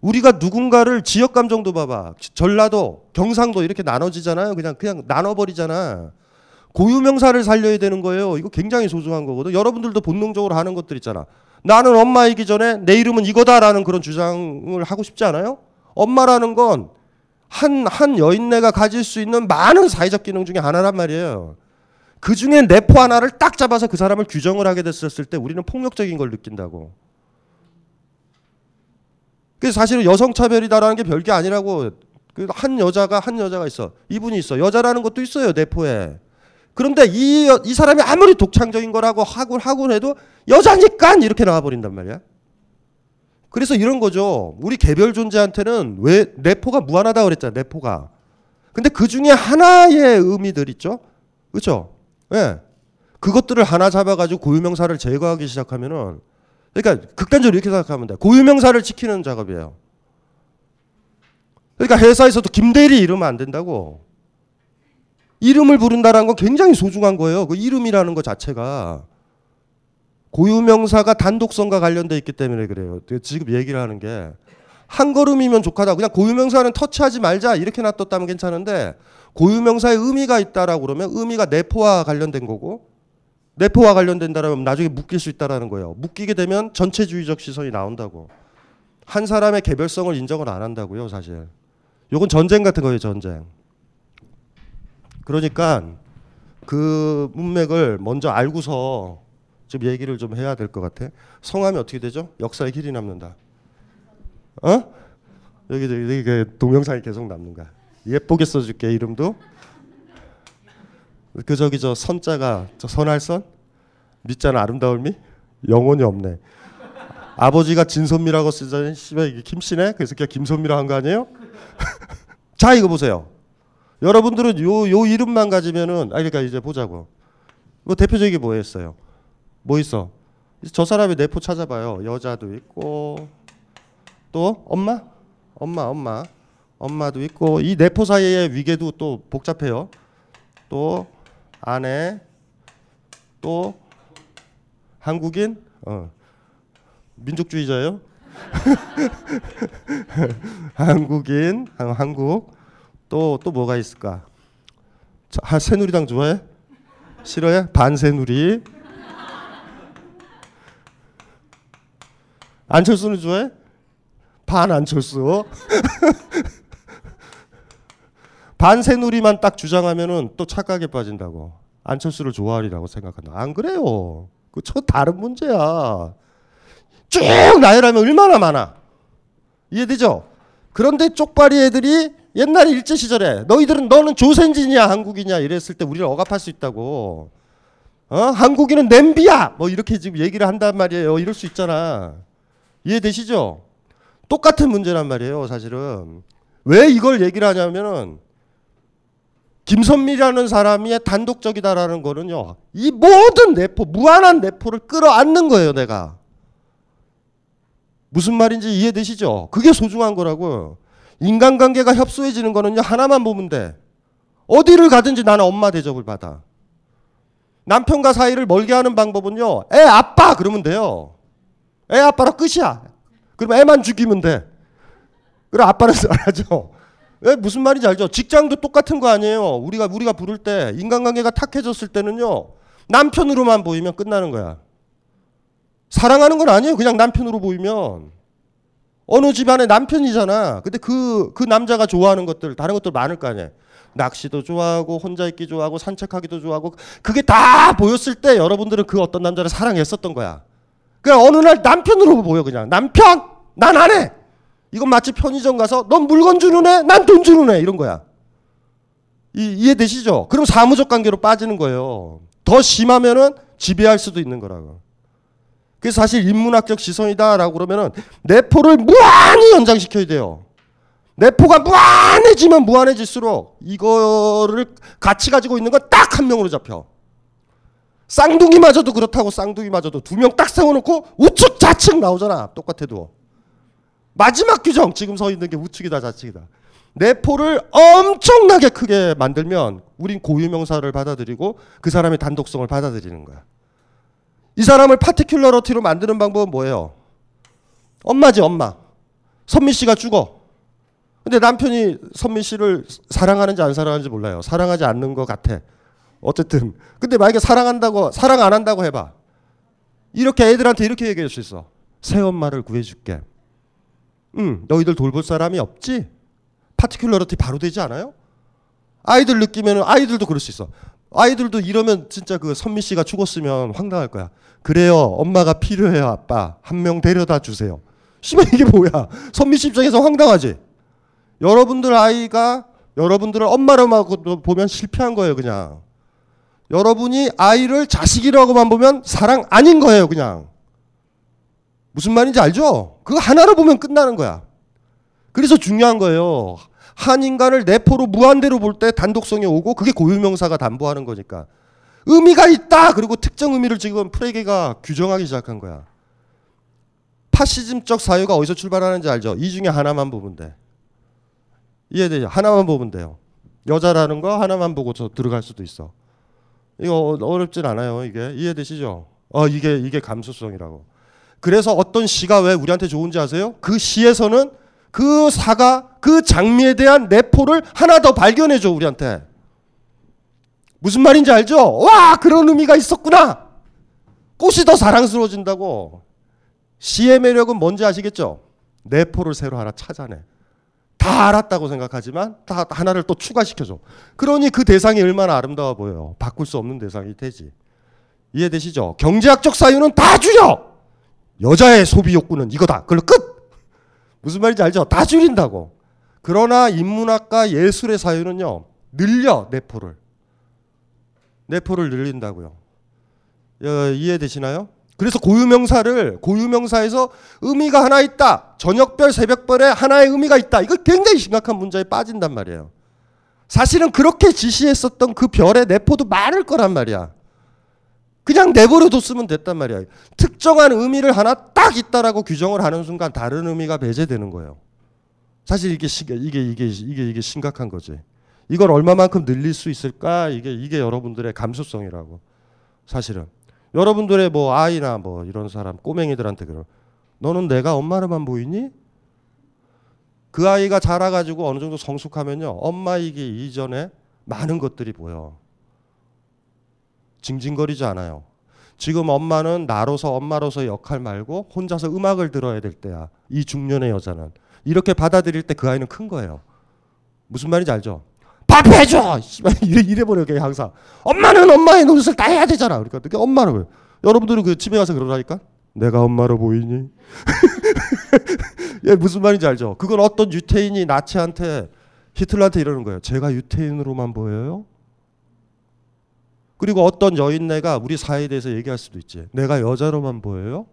우리가 누군가를 지역 감정도 봐봐. 전라도, 경상도 이렇게 나눠지잖아요. 그냥 그냥 나눠버리잖아. 고유 명사를 살려야 되는 거예요. 이거 굉장히 소중한 거거든. 여러분들도 본능적으로 하는 것들 있잖아. 나는 엄마이기 전에 내 이름은 이거다라는 그런 주장을 하고 싶지 않아요? 엄마라는 건 한, 한 여인네가 가질 수 있는 많은 사회적 기능 중에 하나란 말이에요. 그 중에 내포 하나를 딱 잡아서 그 사람을 규정을 하게 됐었을 때 우리는 폭력적인 걸 느낀다고. 그래서 사실은 여성 차별이다라는 게 별게 아니라고. 그한 여자가 한 여자가 있어. 이분이 있어. 여자라는 것도 있어요. 내포에. 그런데 이, 이 사람이 아무리 독창적인 거라고 하고 하고 해도 여자니까 이렇게 나와버린단 말이야. 그래서 이런 거죠. 우리 개별 존재한테는 왜 내포가 무한하다 그랬잖아. 내포가. 근데 그 중에 하나의 의미들 있죠. 그렇죠? 예. 네. 그것들을 하나 잡아가지고 고유명사를 제거하기 시작하면은 그러니까 극단적으로 이렇게 생각하면 돼. 고유명사를 지키는 작업이에요. 그러니까 회사에서도 김대리 이러면 안 된다고. 이름을 부른다는 건 굉장히 소중한 거예요. 그 이름이라는 것 자체가 고유명사가 단독성과 관련돼 있기 때문에 그래요. 지금 얘기를 하는 게 한 걸음이면 족하다. 그냥 고유명사는 터치하지 말자 이렇게 놔뒀다면 괜찮은데 고유명사의 의미가 있다라고 그러면 의미가 내포와 관련된 거고 내포와 관련된다라면 나중에 묶일 수 있다라는 거예요. 묶이게 되면 전체주의적 시선이 나온다고. 한 사람의 개별성을 인정을 안 한다고요, 사실. 요건 전쟁 같은 거예요, 전쟁. 그러니까 그 문맥을 먼저 알고서 좀 얘기를 좀 해야 될 것 같아. 성함이 어떻게 되죠? 역사에 길이 남는다. 어? 여기 그 동영상이 계속 남는 거야. 예쁘게 써줄게 이름도. 그 저기 저 선자가 저 선할선 밑자는 아름다울 미 영혼이 없네. 아버지가 진선미라고 쓰자니 씨발 이게 김씨네. 그래서 그냥 김선미라 한 거 아니에요? 자 이거 보세요. 여러분들은 요 요 이름만 가지면은 아 그러니까 이제 보자고. 뭐 대표적인 뭐 했어요? 뭐 있어? 저 사람의 내포 찾아봐요. 여자도 있고 또 엄마, 엄마, 엄마, 엄마도 있고 이 내포 사이의 위계도 또 복잡해요. 또 아내, 또 한국인, 어. 민족주의자예요. 한국인, 한- 한국. 또 또 뭐가 있을까? 자, 아, 새누리당 좋아해? 싫어해? 반새누리. 안철수는 좋아해? 반 안철수. 반새누리만 딱 주장하면은 또 착각에 빠진다고. 안철수를 좋아하리라고 생각한다. 안 그래요. 그저 다른 문제야. 쭉 나열하면 얼마나 많아. 이해되죠? 그런데 쪽발이 애들이 옛날에 일제 시절에 너희들은 너는 조선진이야 한국이냐 이랬을 때 우리를 억압할 수 있다고. 어? 한국인은 냄비야. 뭐 이렇게 지금 얘기를 한단 말이에요. 이럴 수 있잖아. 이해되시죠? 똑같은 문제란 말이에요, 사실은. 왜 이걸 얘기를 하냐면은 김선미라는 사람이 단독적이다라는 거는요. 이 모든 내포, 무한한 내포를 끌어안는 거예요, 내가. 무슨 말인지 이해되시죠? 그게 소중한 거라고. 인간관계가 협소해지는 거는요, 하나만 보면 돼. 어디를 가든지 나는 엄마 대접을 받아. 남편과 사이를 멀게 하는 방법은요, 애 아빠! 그러면 돼요. 애 아빠라 끝이야. 그럼 애만 죽이면 돼. 그럼 아빠는 잘하죠. 왜 무슨 말인지 알죠? 직장도 똑같은 거 아니에요. 우리가 우리가 부를 때 인간관계가 탁해졌을 때는요. 남편으로만 보이면 끝나는 거야. 사랑하는 건 아니에요. 그냥 남편으로 보이면 어느 집안의 남편이잖아. 근데 그그 남자가 좋아하는 것들 다른 것들 많을 거 아니에요. 낚시도 좋아하고 혼자 있기 좋아하고 산책하기도 좋아하고 그게 다 보였을 때 여러분들은 그 어떤 남자를 사랑했었던 거야. 그냥 어느 날 남편으로 보여 그냥 남편 난 안 해. 이건 마치 편의점 가서 넌 물건 주는 애, 난 돈 주는 애 이런 거야. 이, 이해되시죠? 그럼 사무적 관계로 빠지는 거예요. 더 심하면은 지배할 수도 있는 거라고. 그래서 사실 인문학적 시선이다라고 그러면은 내포를 무한히 연장시켜야 돼요. 내포가 무한해지면 무한해질수록 이거를 같이 가지고 있는 건 딱 한 명으로 잡혀. 쌍둥이마저도 그렇다고 쌍둥이마저도 두 명 딱 세워놓고 우측 좌측 나오잖아. 똑같아도. 마지막 규정 지금 서 있는 게 우측이다 좌측이다. 내포를 엄청나게 크게 만들면 우린 고유명사를 받아들이고 그 사람의 단독성을 받아들이는 거야. 이 사람을 파티큘러러티로 만드는 방법은 뭐예요? 엄마지 엄마. 선미 씨가 죽어. 근데 남편이 선미 씨를 사랑하는지 안 사랑하는지 몰라요. 사랑하지 않는 것 같아. 어쨌든 근데 만약에 사랑한다고 사랑 안 한다고 해봐. 이렇게 애들한테 이렇게 얘기할 수 있어. 새 엄마를 구해줄게. 응, 너희들 돌볼 사람이 없지? 파티큘러러티 바로 되지 않아요? 아이들 느끼면 아이들도 그럴 수 있어. 아이들도 이러면 진짜 그 선미 씨가 죽었으면 황당할 거야. 그래요, 엄마가 필요해요, 아빠. 한 명 데려다 주세요. 씨발 이게 뭐야? 선미 씨 입장에서 황당하지. 여러분들 아이가 여러분들을 엄마로만 보면 실패한 거예요, 그냥. 여러분이 아이를 자식이라고만 보면 사랑 아닌 거예요, 그냥. 무슨 말인지 알죠? 그거 하나로 보면 끝나는 거야. 그래서 중요한 거예요. 한 인간을 내포로 무한대로 볼 때 단독성이 오고 그게 고유명사가 담보하는 거니까. 의미가 있다! 그리고 특정 의미를 지금 프레게가 규정하기 시작한 거야. 파시즘적 사유가 어디서 출발하는지 알죠? 이 중에 하나만 보면 돼. 이해되죠? 하나만 보면 돼요. 여자라는 거 하나만 보고 저 들어갈 수도 있어. 이거 어렵진 않아요. 이게 이해되시죠? 어 이게 이게 감수성이라고. 그래서 어떤 시가 왜 우리한테 좋은지 아세요? 그 시에서는 그 사가 그 장미에 대한 내포를 하나 더 발견해 줘 우리한테. 무슨 말인지 알죠? 와 그런 의미가 있었구나. 꽃이 더 사랑스러워진다고. 시의 매력은 뭔지 아시겠죠? 내포를 새로 하나 찾아내. 다 알았다고 생각하지만 다 하나를 또 추가시켜줘. 그러니 그 대상이 얼마나 아름다워 보여요. 바꿀 수 없는 대상이 되지. 이해되시죠? 경제학적 사유는 다 줄여. 여자의 소비 욕구는 이거다. 그걸로 끝. 무슨 말인지 알죠? 다 줄인다고. 그러나 인문학과 예술의 사유는요. 늘려 내포를. 내포를 늘린다고요. 어, 이해되시나요? 그래서 고유명사를 고유명사에서 의미가 하나 있다. 저녁별, 새벽별에 하나의 의미가 있다. 이거 굉장히 심각한 문제에 빠진단 말이에요. 사실은 그렇게 지시했었던 그 별의 내포도 많을 거란 말이야. 그냥 내버려 뒀으면 됐단 말이야. 특정한 의미를 하나 딱 있다라고 규정을 하는 순간 다른 의미가 배제되는 거예요. 사실 이게 이게 이게 이게 이게 심각한 거지. 이걸 얼마만큼 늘릴 수 있을까? 이게 이게 여러분들의 감수성이라고. 사실은. 여러분들의 뭐 아이나 뭐 이런 사람 꼬맹이들한테 그런 너는 내가 엄마로만 보이니? 그 아이가 자라가지고 어느 정도 성숙하면요. 엄마이기 이전에 많은 것들이 보여. 징징거리지 않아요. 지금 엄마는 나로서 엄마로서 역할 말고 혼자서 음악을 들어야 될 때야. 이 중년의 여자는. 이렇게 받아들일 때 그 아이는 큰 거예요. 무슨 말인지 알죠? 밥 해줘! 씨발, 이래, 이래 버려, 그게 항상. 엄마는 엄마의 노릇을 다 해야 되잖아. 그러니까 어떻게 엄마는 왜? 여러분들은 그 집에 가서 그러라니까? 내가 엄마로 보이니? 예, 무슨 말인지 알죠? 그건 어떤 유태인이 나치한테 히틀러한테 이러는 거예요. 제가 유태인으로만 보여요? 그리고 어떤 여인네가 우리 사회에 대해서 얘기할 수도 있지. 내가 여자로만 보여요?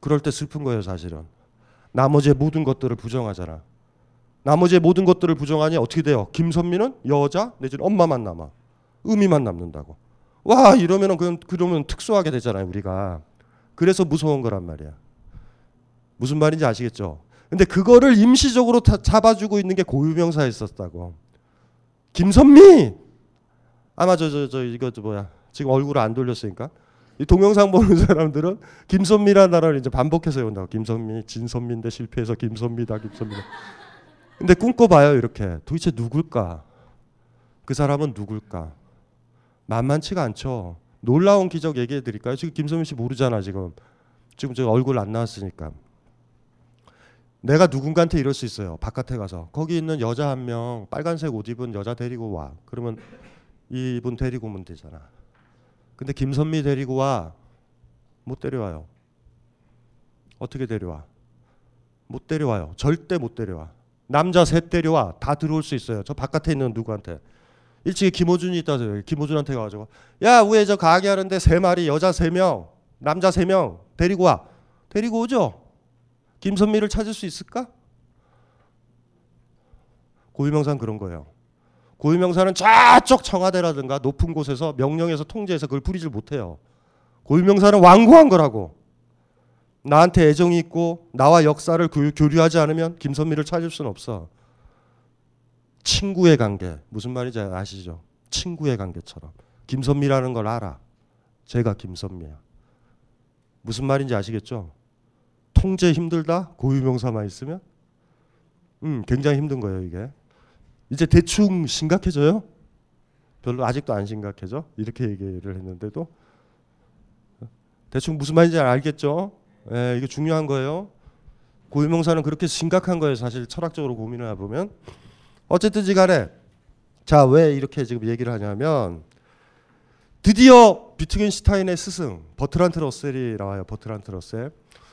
그럴 때 슬픈 거예요, 사실은. 나머지의 모든 것들을 부정하잖아. 나머지의 모든 것들을 부정하니 어떻게 돼요? 김선미는 여자 내지는 엄마만 남아. 의미만 남는다고. 와 이러면은 그냥 그러면 특수하게 되잖아요 우리가. 그래서 무서운 거란 말이야. 무슨 말인지 아시겠죠? 근데 그거를 임시적으로 잡아주고 있는 게 고유명사에 있었다고. 김선미 아마 저저 저 이거 저 뭐야 지금 얼굴을 안 돌렸으니까 이 동영상 보는 사람들은 김선미라는 단어를 이제 반복해서 외운다고. 김선미 진선미인데 실패해서 김선미다 김선미다. 근데 꿈꿔봐요 이렇게 도대체 누굴까? 그 사람은 누굴까? 만만치가 않죠. 놀라운 기적 얘기해 드릴까요? 지금 김선민 씨 모르잖아 지금. 지금 저 얼굴 안 나왔으니까. 내가 누군가한테 이럴 수 있어요. 바깥에 가서 거기 있는 여자 한 명 빨간색 옷 입은 여자 데리고 와. 그러면 이분 데리고 오면 되잖아. 근데 김선미 데리고 와. 못 데려와요. 어떻게 데려와? 못 데려와요. 절대 못 데려와. 남자 셋 데려와 다 들어올 수 있어요. 저 바깥에 있는 누구한테 일찍이 김호준이 있다세요. 김호준한테 가가지고 야 우에 저 가게 하는데 세 마리 여자 세 명 남자 세 명 데리고 와 데리고 오죠. 김선미를 찾을 수 있을까? 고유명사는 그런 거예요. 고유명사는 저쪽 청와대라든가 높은 곳에서 명령해서 통제해서 그걸 부리질 못해요. 고유명사는 완고한 거라고. 나한테 애정이 있고 나와 역사를 교류하지 않으면 김선미를 찾을 수는 없어. 친구의 관계 무슨 말인지 아시죠? 친구의 관계처럼 김선미라는 걸 알아. 제가 김선미야. 무슨 말인지 아시겠죠? 통제 힘들다 고유명사만 있으면 음 굉장히 힘든 거예요 이게. 이제 대충 심각해져요? 별로 아직도 안 심각해져? 이렇게 얘기를 했는데도 대충 무슨 말인지 알겠죠? 예, 이게 중요한 거예요. 고유명사는 그렇게 심각한 거예요. 사실 철학적으로 고민을 해보면. 어쨌든지 간에 자, 왜 이렇게 지금 얘기를 하냐면 드디어 비트겐슈타인의 스승 버트란트 러셀이 나와요. 버트란트 러셀.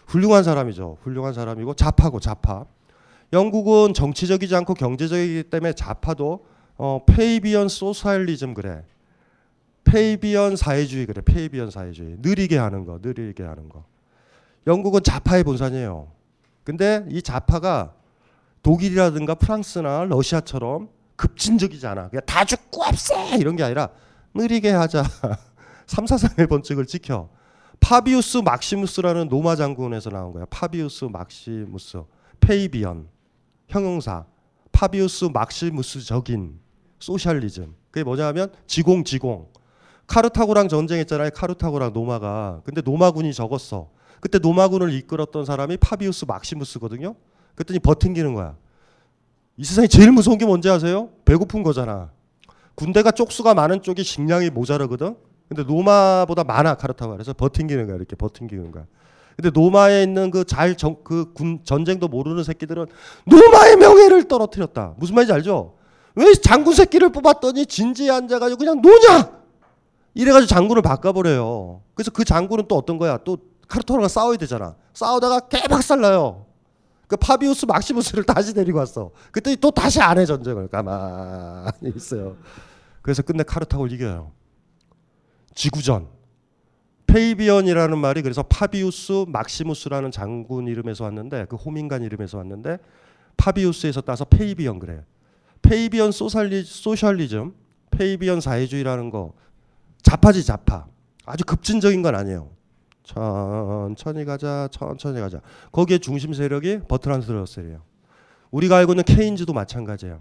훌륭한 사람이죠. 훌륭한 사람이고 좌파고 좌파. 영국은 정치적이지 않고 경제적이기 때문에 좌파도 어, Fabian socialism 그래. 페이비언 사회주의 그래. 페이비언 사회주의. 느리게 하는 거, 느리게 하는 거. 영국은 좌파의 본산이에요. 근데 이 좌파가 독일이라든가 프랑스나 러시아처럼 급진적이지 않아. 그냥 다 죽고 없애 이런 게 아니라 느리게 하자. 3, 4, 3의 번칙을 지켜. 파비우스 막시무스라는 로마 장군에서 나온 거야. 파비우스 막시무스. Fabian. 형용사. 파비우스 막시무스적인 socialism. 그게 뭐냐면 지공 지공. 카르타고랑 전쟁했잖아요. 카르타고랑 로마가. 근데 로마군이 적었어. 그때 로마군을 이끌었던 사람이 파비우스 막시무스거든요. 그랬더니 버팅기는 거야. 이 세상에 제일 무서운 게 뭔지 아세요? 배고픈 거잖아. 군대가 쪽수가 많은 쪽이 식량이 모자르거든. 근데 노마보다 많아 카르타고 그래서 버팅기는 거야 이렇게 버팅기는 거야. 근데 노마에 있는 그 잘 그 군 전쟁도 모르는 새끼들은 노마의 명예를 떨어뜨렸다. 무슨 말인지 알죠? 왜 장군 새끼를 뽑았더니 진지에 앉아가지고 그냥 노냐? 이래가지고 장군을 바꿔버려요. 그래서 그 장군은 또 어떤 거야? 또 카르토르가 싸워야 되잖아. 싸우다가 개박살 나요. 그 파비우스 막시무스를 다시 데리고 왔어. 그때 또 다시 안해 전쟁을 가만히 있어요. 그래서 끝내 카르타고를 이겨요. 지구전. Fabian이라는 말이 그래서 파비우스 막시무스라는 장군 이름에서 왔는데 그 호민관 이름에서 왔는데 파비우스에서 따서 Fabian 그래. Fabian social, socialism, 페이비언 사회주의라는 거 좌파지 좌파. 아주 급진적인 건 아니에요. 천천히 가자, 천천히 가자. 거기에 중심 세력이 버트란트 러셀이에요. 우리가 알고 있는 케인즈도 마찬가지예요.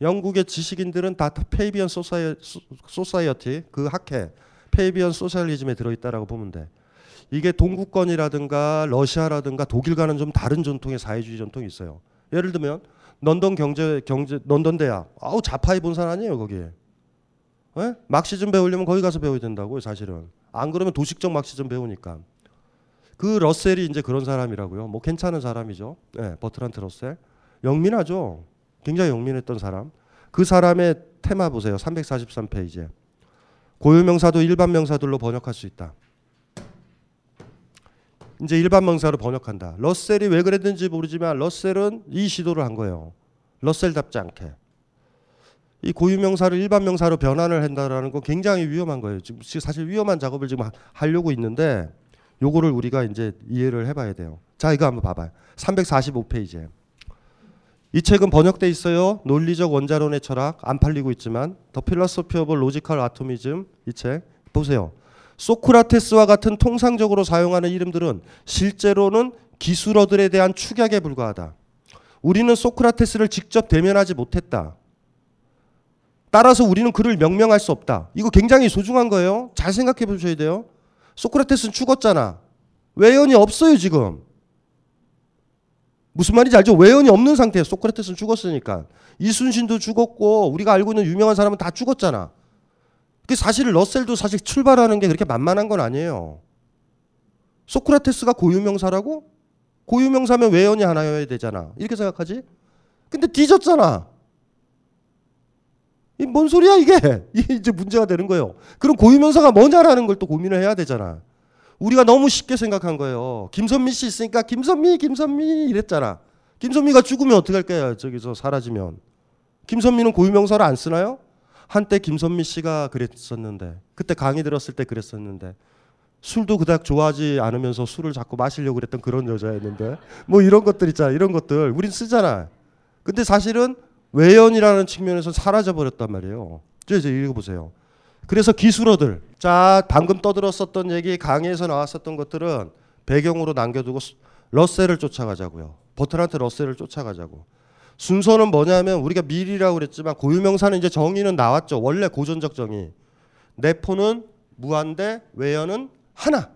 영국의 지식인들은 다 Fabian socie, society 그 학회 Fabian socialism에 들어있다라고 보면 돼. 이게 동구권이라든가 러시아라든가 독일과는 좀 다른 전통의 사회주의 전통이 있어요. 예를 들면 런던 경제 경제 런던 대학 아우 좌파의 본산 아니에요 거기. 예? 막시즘 배우려면 거기 가서 배워야 된다고요 사실은. 안 그러면 도식적 막시즘 배우니까. 그 러셀이 이제 그런 사람이라고요. 뭐 괜찮은 사람이죠. 예, 버트란트 러셀. 영민하죠. 굉장히 영민했던 사람. 그 사람의 테마 보세요. 343페이지에. 고유명사도 일반 명사들로 번역할 수 있다. 이제 일반 명사로 번역한다. 러셀이 왜 그랬는지 모르지만 러셀은 이 시도를 한 거예요. 러셀답지 않게. 이 고유명사를 일반 명사로 변환을 한다라는 건 굉장히 위험한 거예요. 지금 사실 위험한 작업을 지금 하려고 있는데 요거를 우리가 이제 이해를 해봐야 돼요. 자, 이거 한번 봐봐요. 345페이지에. 이 책은 번역돼 있어요. 논리적 원자론의 철학 안 팔리고 있지만 The Philosophy of Logical Atomism 이 책 보세요. 소크라테스와 같은 통상적으로 사용하는 이름들은 실제로는 기술어들에 대한 축약에 불과하다. 우리는 소크라테스를 직접 대면하지 못했다. 따라서 우리는 그를 명명할 수 없다. 이거 굉장히 소중한 거예요. 잘 생각해 보셔야 돼요. 소크라테스는 죽었잖아. 외연이 없어요, 지금. 무슨 말인지 알죠? 외연이 없는 상태에 소크라테스는 죽었으니까. 이순신도 죽었고 우리가 알고 있는 유명한 사람은 다 죽었잖아. 그 사실 러셀도 사실 출발하는 게 그렇게 만만한 건 아니에요. 소크라테스가 고유명사라고? 고유명사면 외연이 하나여야 되잖아. 이렇게 생각하지? 근데 뒤졌잖아. 이 뭔 소리야 이게? 이게 이제 문제가 되는 거예요. 그럼 고유명사가 뭐냐라는 걸 또 고민을 해야 되잖아. 우리가 너무 쉽게 생각한 거예요. 김선미 씨 있으니까 김선미, 김선미 이랬잖아. 김선미가 죽으면 어떡할 거야? 저기서 사라지면. 김선미는 고유명사를 안 쓰나요? 한때 김선미 씨가 그랬었는데 그때 강의 들었을 때 그랬었는데 술도 그닥 좋아하지 않으면서 술을 자꾸 마시려고 그랬던 그런 여자였는데 뭐 이런 것들 있잖아. 이런 것들 우린 쓰잖아. 근데 사실은 외연이라는 측면에서 사라져 버렸단 말이에요. 이제 읽어보세요. 그래서 기술어들. 자, 방금 떠들었었던 얘기 강의에서 나왔었던 것들은 배경으로 남겨두고 러셀을 쫓아가자고요. 버트란트 러셀을 쫓아가자고. 순서는 뭐냐면 우리가 미리라고 그랬지만 고유명사는 이제 정의는 나왔죠. 원래 고전적 정의. 내포는 무한대, 외연은 하나.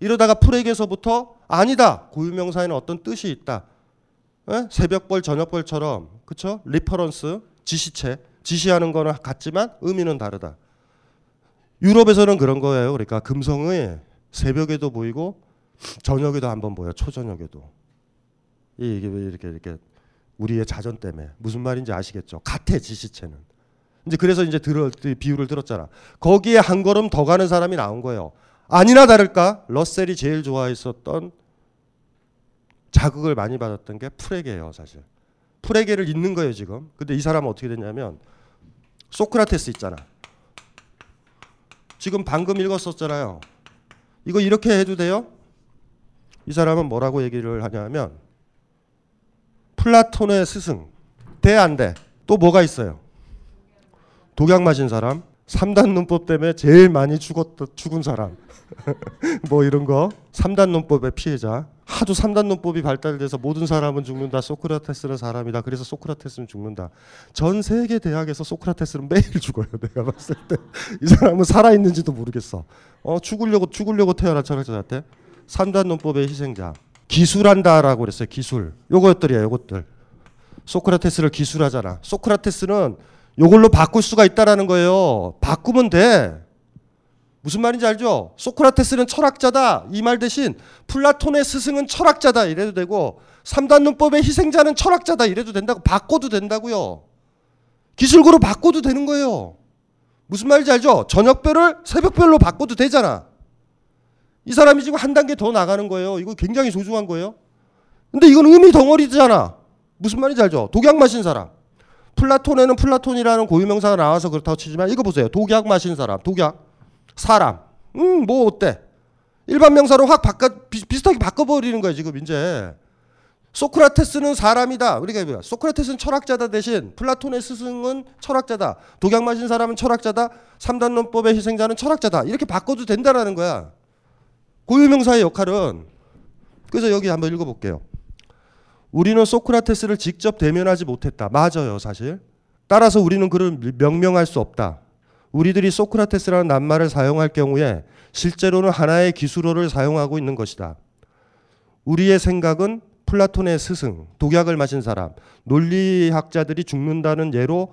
이러다가 프렉에서부터 아니다. 고유명사에는 어떤 뜻이 있다. 에? 새벽별, 저녁별처럼 그쵸? reference, 지시체. 지시하는 거는 같지만 의미는 다르다. 유럽에서는 그런 거예요. 그러니까 금성이 새벽에도 보이고 저녁에도 한번 보여. 초저녁에도. 이게 이렇게 이렇게 우리의 자전 때문에 무슨 말인지 아시겠죠? 같아 지시체는. 이제 그래서 이제 들어 비유를 들었잖아. 거기에 한 걸음 더 가는 사람이 나온 거예요. 아니나 다를까 러셀이 제일 좋아했었던 자극을 많이 받았던 게 프레게예요, 사실. 프레게를 읽는 거예요, 지금. 근데 이 사람은 어떻게 됐냐면 소크라테스 있잖아. 지금 방금 읽었었잖아요. 이거 이렇게 해도 돼요? 이 사람은 뭐라고 얘기를 하냐면 플라톤의 스승. 돼, 안 돼? 또 뭐가 있어요? 독약 마신 사람. 3단 논법 때문에 제일 많이 죽었던, 죽은 사람. 뭐 이런 거. 3단 논법의 피해자. 3단 논법이 발달돼서 모든 사람은 죽는다. 소크라테스는 사람이다. 그래서 소크라테스는 죽는다. 전 세계 대학에서 소크라테스는 매일 죽어요. 내가 봤을 때. 이 사람은 살아 있는지도 모르겠어. 어, 죽으려고, 죽으려고 태어난 철학자한테. 3단 논법의 희생자. 기술한다라고 그랬어요. 기술. 요것들이야, 요것들. 소크라테스를 기술하잖아. 소크라테스는 요걸로 바꿀 수가 있다라는 거예요. 바꾸면 돼. 무슨 말인지 알죠? 소크라테스는 철학자다. 이 말 대신 플라톤의 스승은 철학자다. 이래도 되고 3단 논법의 희생자는 철학자다. 이래도 된다고 바꿔도 된다고요. 기술구로 바꿔도 되는 거예요. 무슨 말인지 알죠? 저녁별을 새벽별로 바꿔도 되잖아. 이 사람이 지금 한 단계 더 나가는 거예요. 이거 굉장히 소중한 거예요. 근데 이건 의미 덩어리잖아. 무슨 말인지 알죠? 독약 마신 사람. 플라톤에는 플라톤이라는 고유명사가 나와서 그렇다고 치지만 이거 보세요. 독약 마신 사람. 독약. 사람. 음, 뭐 어때? 일반 명사로 확 바꿔 비슷하게 바꿔 버리는 거예요. 지금 이제. 소크라테스는 사람이다. 우리가? 소크라테스는 철학자다 대신 플라톤의 스승은 철학자다. 독약 마신 사람은 철학자다. 삼단론법의 희생자는 철학자다. 이렇게 바꿔도 된다라는 거야. 고유명사의 역할은 그래서 여기 한번 읽어볼게요. 우리는 소크라테스를 직접 대면하지 못했다. 맞아요, 사실. 따라서 우리는 그를 명명할 수 없다. 우리들이 소크라테스라는 낱말을 사용할 경우에 실제로는 하나의 기술어를 사용하고 있는 것이다. 우리의 생각은 플라톤의 스승, 독약을 마신 사람, 논리학자들이 죽는다는 예로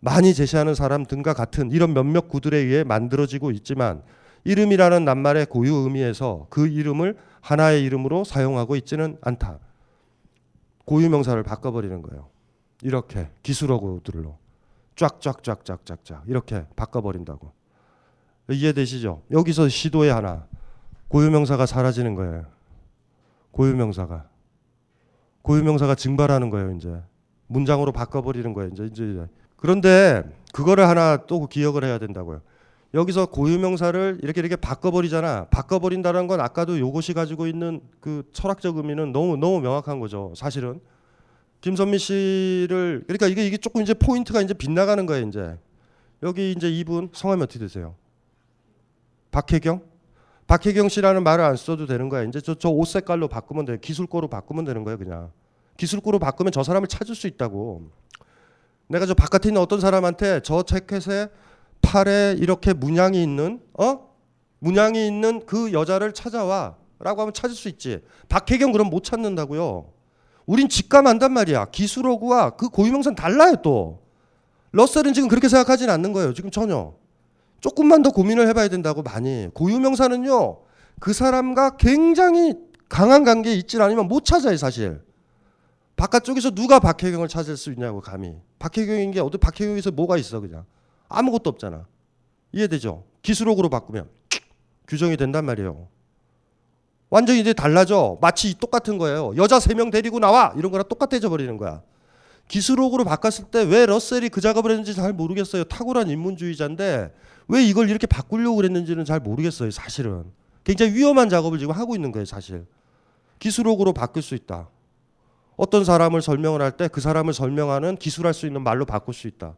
많이 제시하는 사람 등과 같은 이런 몇몇 구들에 의해 만들어지고 있지만 이름이라는 낱말의 고유 의미에서 그 이름을 하나의 이름으로 사용하고 있지는 않다. 고유 명사를 바꿔버리는 거예요. 이렇게 기술어구들로 쫙쫙쫙쫙쫙쫙 이렇게 바꿔버린다고. 이해되시죠? 여기서 시도의 하나 고유 명사가 사라지는 거예요. 고유 명사가 고유 명사가 증발하는 거예요. 이제 문장으로 바꿔버리는 거예요. 이제 이제 그런데 그거를 하나 또 기억을 해야 된다고요. 여기서 고유명사를 이렇게 이렇게 바꿔버리잖아. 바꿔버린다는 건 아까도 요것이 가지고 있는 그 철학적 의미는 너무 너무 명확한 거죠. 사실은 김선미 씨를 그러니까 이게 이게 조금 이제 포인트가 이제 빗나가는 거예요. 이제 여기 이제 이분 성함이 어떻게 되세요? 박혜경? 박혜경 씨라는 말을 안 써도 되는 거야. 이제 저 저 옷 색깔로 바꾸면 돼. 기술고로 바꾸면 되는 거예요. 그냥 기술고로 바꾸면 저 사람을 찾을 수 있다고. 내가 저 바깥에 있는 어떤 사람한테 저 재킷에 팔에 이렇게 문양이 있는 어 문양이 있는 그 여자를 찾아와라고 하면 찾을 수 있지. 박혜경 그럼 못 찾는다고요. 우린 직감한단 말이야. 기술어구와 그 고유명사는 달라요 또. 러셀은 지금 그렇게 생각하진 않는 거예요. 지금 전혀. 조금만 더 고민을 해봐야 된다고 많이. 고유명사는요. 그 사람과 굉장히 강한 관계에 있질 않으면 못 찾아요 사실. 바깥쪽에서 누가 박혜경을 찾을 수 있냐고 감히. 박혜경인 게 어디 박혜경에서 뭐가 있어 그냥. 아무것도 없잖아. 이해되죠? 기술옥으로 바꾸면 규정이 된단 말이에요. 완전히 이제 달라져. 마치 똑같은 거예요. 여자 세 명 데리고 나와 이런 거랑 똑같아져 버리는 거야. 기술옥으로 바꿨을 때 왜 러셀이 그 작업을 했는지 잘 모르겠어요. 탁월한 인문주의자인데 왜 이걸 이렇게 바꾸려고 그랬는지는 잘 모르겠어요. 사실은 굉장히 위험한 작업을 지금 하고 있는 거예요. 사실 기술옥으로 바꿀 수 있다. 어떤 사람을 설명을 할 때 그 사람을 설명하는 기술할 수 있는 말로 바꿀 수 있다.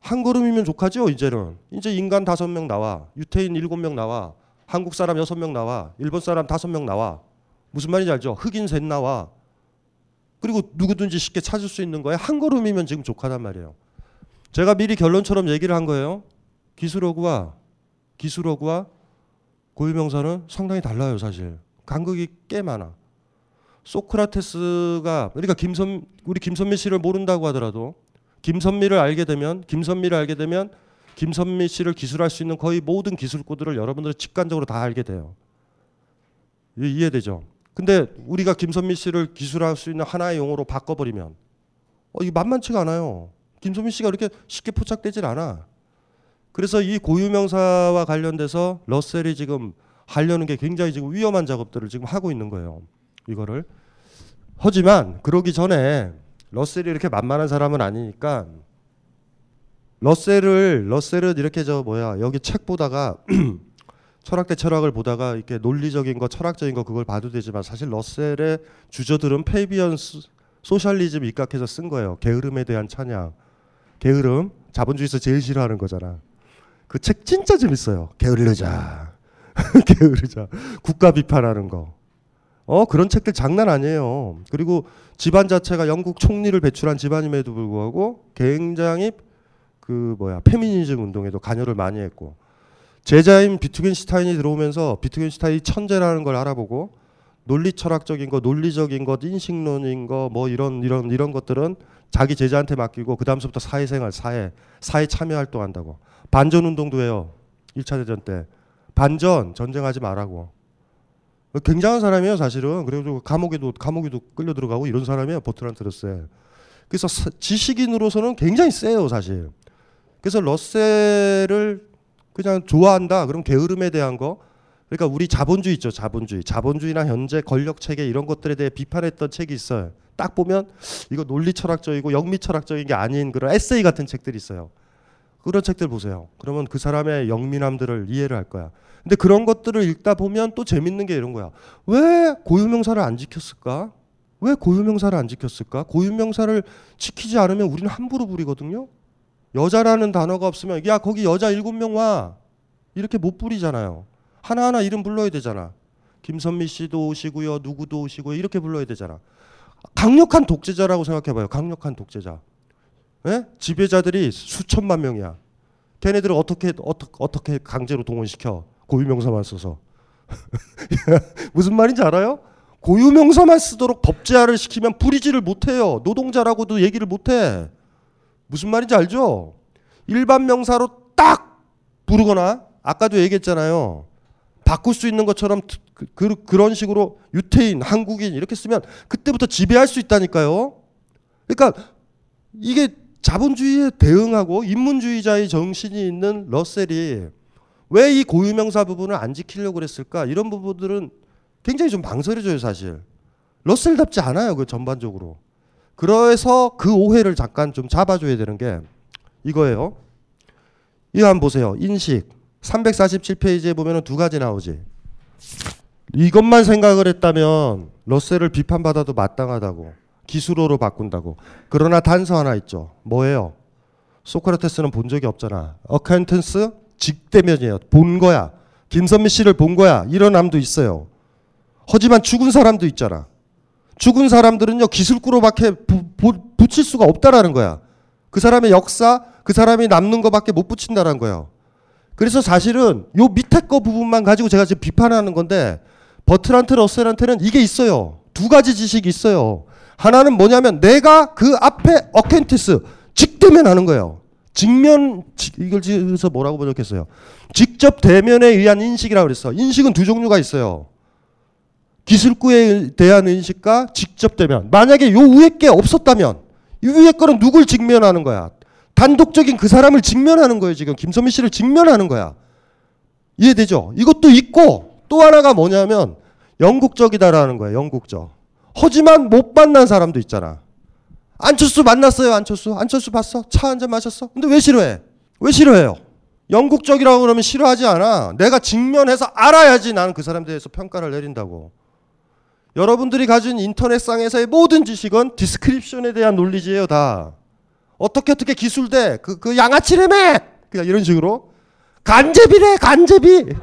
한 걸음이면 족하죠 이제는 이제 인간 다섯 명 나와 유태인 일곱 명 나와 한국 사람 여섯 명 나와 일본 사람 다섯 명 나와. 무슨 말인지 알죠? 흑인 셋 나와. 그리고 누구든지 쉽게 찾을 수 있는 거예요 한 걸음이면 지금 족하단 말이에요. 제가 미리 결론처럼 얘기를 한 거예요. 기술어구와 기술어구와 고유명사는 상당히 달라요 사실. 간극이 꽤 많아. 소크라테스가 그러니까 김선 우리 김선미 씨를 모른다고 하더라도 김선미를 알게 되면 김선미를 알게 되면 김선미 씨를 기술할 수 있는 거의 모든 기술코드를 여러분들은 직관적으로 다 알게 돼요. 이해되죠? 근데 우리가 김선미 씨를 기술할 수 있는 하나의 용어로 바꿔버리면 어, 이게 만만치가 않아요. 김선미 씨가 그렇게 쉽게 포착되질 않아. 그래서 이 고유명사와 관련돼서 러셀이 지금 하려는 게 굉장히 지금 위험한 작업들을 지금 하고 있는 거예요. 이거를. 하지만 그러기 전에 러셀이 이렇게 만만한 사람은 아니니까 러셀을 러셀은 이렇게 저 뭐야 여기 책 보다가 철학 대 철학을 보다가 이렇게 논리적인 거 철학적인 거 그걸 봐도 되지만 사실 러셀의 주저들은 Fabian socialism 입각해서 쓴 거예요. 게으름에 대한 찬양. 게으름 자본주의에서 제일 싫어하는 거잖아. 그 책 진짜 재밌어요. 게으르자. 게으르자. 국가 비판하는 거. 어 그런 책들 장난 아니에요. 그리고 집안 자체가 영국 총리를 배출한 집안임에도 불구하고 굉장히 그 뭐야 페미니즘 운동에도 관여를 많이 했고 제자인 비트겐슈타인이 들어오면서 비트겐슈타인이 천재라는 걸 알아보고 논리 철학적인 거, 논리적인 것, 인식론인 거, 뭐 이런 이런 이런 것들은 자기 제자한테 맡기고 그 다음부터 사회생활, 사회, 사회 참여 활동한다고 반전 운동도 해요. 1차 대전 때 반전 전쟁하지 말라고 굉장한 사람이에요, 사실은. 그래도 감옥에도 감옥에도 끌려 들어가고 이런 사람이에요, 버트란트 러셀. 그래서 지식인으로서는 굉장히 세요, 사실. 그래서 러셀을 그냥 좋아한다. 그럼 게으름에 대한 거. 그러니까 우리 자본주의 있죠, 자본주의. 자본주의나 현재 권력 체계 이런 것들에 대해 비판했던 책이 있어요. 딱 보면 이거 논리 철학적이고 영미 철학적인 게 아닌 그런 에세이 같은 책들이 있어요. 그런 책들 보세요. 그러면 그 사람의 영민함들을 이해를 할 거야. 근데 그런 것들을 읽다 보면 또 재밌는 게 이런 거야. 왜 고유명사를 안 지켰을까? 왜 고유명사를 안 지켰을까? 고유명사를 지키지 않으면 우리는 함부로 부리거든요. 여자라는 단어가 없으면 야 거기 여자 일곱 명 와. 이렇게 못 부리잖아요. 하나하나 이름 불러야 되잖아. 김선미 씨도 오시고요. 누구도 오시고요. 이렇게 불러야 되잖아. 강력한 독재자라고 생각해 봐요. 강력한 독재자. 예? 지배자들이 수천만 명이야. 걔네들을 어떻게 어떻게 어떻게 강제로 동원시켜 고유명사만 써서 무슨 말인지 알아요? 고유명사만 쓰도록 법제화를 시키면 부리지를 못해요. 노동자라고도 얘기를 못해. 무슨 말인지 알죠? 일반 명사로 딱 부르거나 아까도 얘기했잖아요. 바꿀 수 있는 것처럼 그, 그, 그 런 식으로 유태인, 한국인 이렇게 쓰면 그때부터 지배할 수 있다니까요. 그러니까 이게 자본주의에 대응하고 인문주의자의 정신이 있는 러셀이 왜 이 고유명사 부분을 안 지키려고 그랬을까? 이런 부분들은 굉장히 좀 망설여져요, 사실. 러셀답지 않아요, 그 전반적으로. 그래서 그 오해를 잠깐 좀 잡아줘야 되는 게 이거예요. 이거 한번 보세요. 인식. 347페이지에 보면 두 가지 나오지. 이것만 생각을 했다면 러셀을 비판받아도 마땅하다고. 기술어로 바꾼다고. 그러나 단서 하나 있죠. 뭐예요? 소크라테스는 본 적이 없잖아. acquaintance 직대면이에요. 본 거야. 김선미 씨를 본 거야. 이런 앎도 있어요. 하지만 죽은 사람도 있잖아. 죽은 사람들은요 기술구로밖에 붙일 수가 없다라는 거야. 그 사람의 역사, 그 사람이 남는 것밖에 못 붙인다라는 거예요. 그래서 사실은 요 밑에 거 부분만 가지고 제가 지금 비판하는 건데 버트란트 러셀한테는 이게 있어요. 두 가지 지식이 있어요. 하나는 뭐냐면 내가 그 앞에 어켄티스 직대면 하는 거예요. 직면 이걸 지어서 뭐라고 번역했어요? 직접 대면에 의한 인식이라고 그랬어. 인식은 두 종류가 있어요. 기술구에 대한 인식과 직접 대면. 만약에 요 위에 게 없었다면 이 위에 거는 누굴 직면하는 거야? 단독적인 그 사람을 직면하는 거예요. 지금 김선미 씨를 직면하는 거야. 이해되죠? 이것도 있고 또 하나가 뭐냐면 영국적이다라는 거예요. 영국적. 하지만 못 만난 사람도 있잖아. 안철수 만났어요. 안철수. 안철수 봤어? 차 한 잔 마셨어? 근데 왜 싫어해? 왜 싫어해요? 영국적이라고 그러면 싫어하지 않아. 내가 직면해서 알아야지 나는 그 사람에 대해서 평가를 내린다고. 여러분들이 가진 인터넷상에서의 모든 지식은 디스크립션에 대한 논리지예요, 다. 어떻게 어떻게 기술대 그, 그 양아치래매! 그냥 이런 식으로. 간제비래 간제비!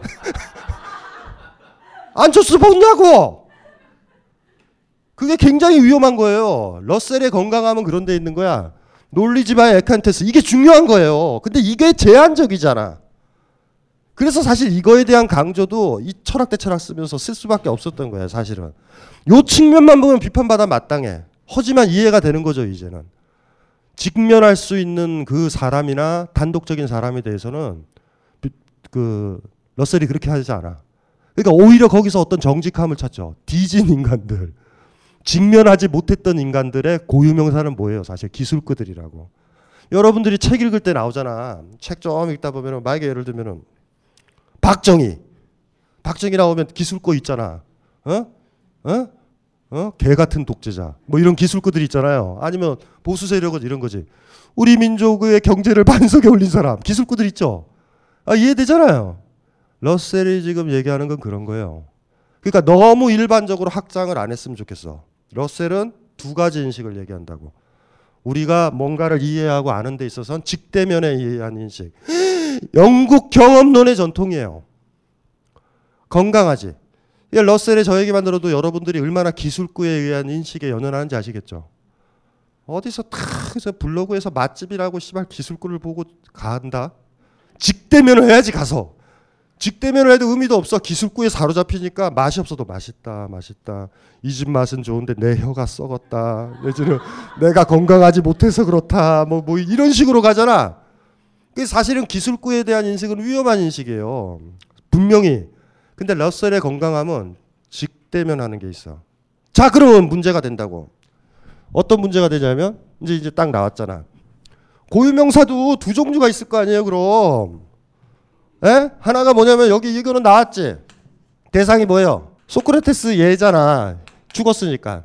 안철수 보냐고! 그게 굉장히 위험한 거예요. 러셀의 건강함은 그런 데 있는 거야. 논리지바의 에칸테스 이게 중요한 거예요. 근데 이게 제한적이잖아 그래서 사실 이거에 대한 강조도 이 철학 대 철학 쓰면서 쓸 수밖에 없었던 거예요 사실은 요 측면만 보면 비판받아 마땅해 하지만 이해가 되는 거죠 이제는 직면할 수 있는 그 사람이나 단독적인 사람에 대해서는 그 러셀이 그렇게 하지 않아. 그러니까 오히려 거기서 어떤 정직함을 찾죠. 뒤진 인간들. 직면하지 못했던 인간들의 고유명사는 뭐예요? 사실 기술꾼들이라고. 여러분들이 책 읽을 때 나오잖아. 책 좀 읽다 보면은 만약에 예를 들면은 박정희. 박정희 나오면 기술꾼 있잖아. 어? 어? 어? 개 같은 독재자. 뭐 이런 기술꾼들이 있잖아요. 아니면 보수 세력은 이런 거지. 우리 민족의 경제를 반석에 올린 사람. 기술꾼들 있죠. 아, 이해되잖아요. 러셀이 지금 얘기하는 건 그런 거예요. 그러니까 너무 일반적으로 확장을 안 했으면 좋겠어. 러셀은 두 가지 인식을 얘기한다고. 우리가 뭔가를 이해하고 아는 데 있어서는 직대면에 의한 인식. 영국 경험론의 전통이에요. 건강하지. 러셀의 저 얘기만 들어도 여러분들이 얼마나 기술구에 의한 인식에 연연하는지 아시겠죠? 어디서 탁 블로그에서 맛집이라고 씨발 기술구를 보고 간다? 직대면을 해야지 가서. 직대면을 해도 의미도 없어. 기술구에 사로잡히니까 맛이 없어도 맛있다, 맛있다. 이 집 맛은 좋은데 내 혀가 썩었다. 내지는 내가 건강하지 못해서 그렇다. 뭐, 뭐 이런 식으로 가잖아. 사실은 기술구에 대한 인식은 위험한 인식이에요. 분명히 근데 러셀의 건강함은 직대면하는 게 있어. 자, 그러면 문제가 된다고. 어떤 문제가 되냐면 이제 이제 딱 나왔잖아. 고유명사도 두 종류가 있을 거 아니에요, 그럼. 에? 하나가 뭐냐면 여기 이거는 나왔지. 대상이 뭐예요? 소크라테스 얘잖아. 죽었으니까.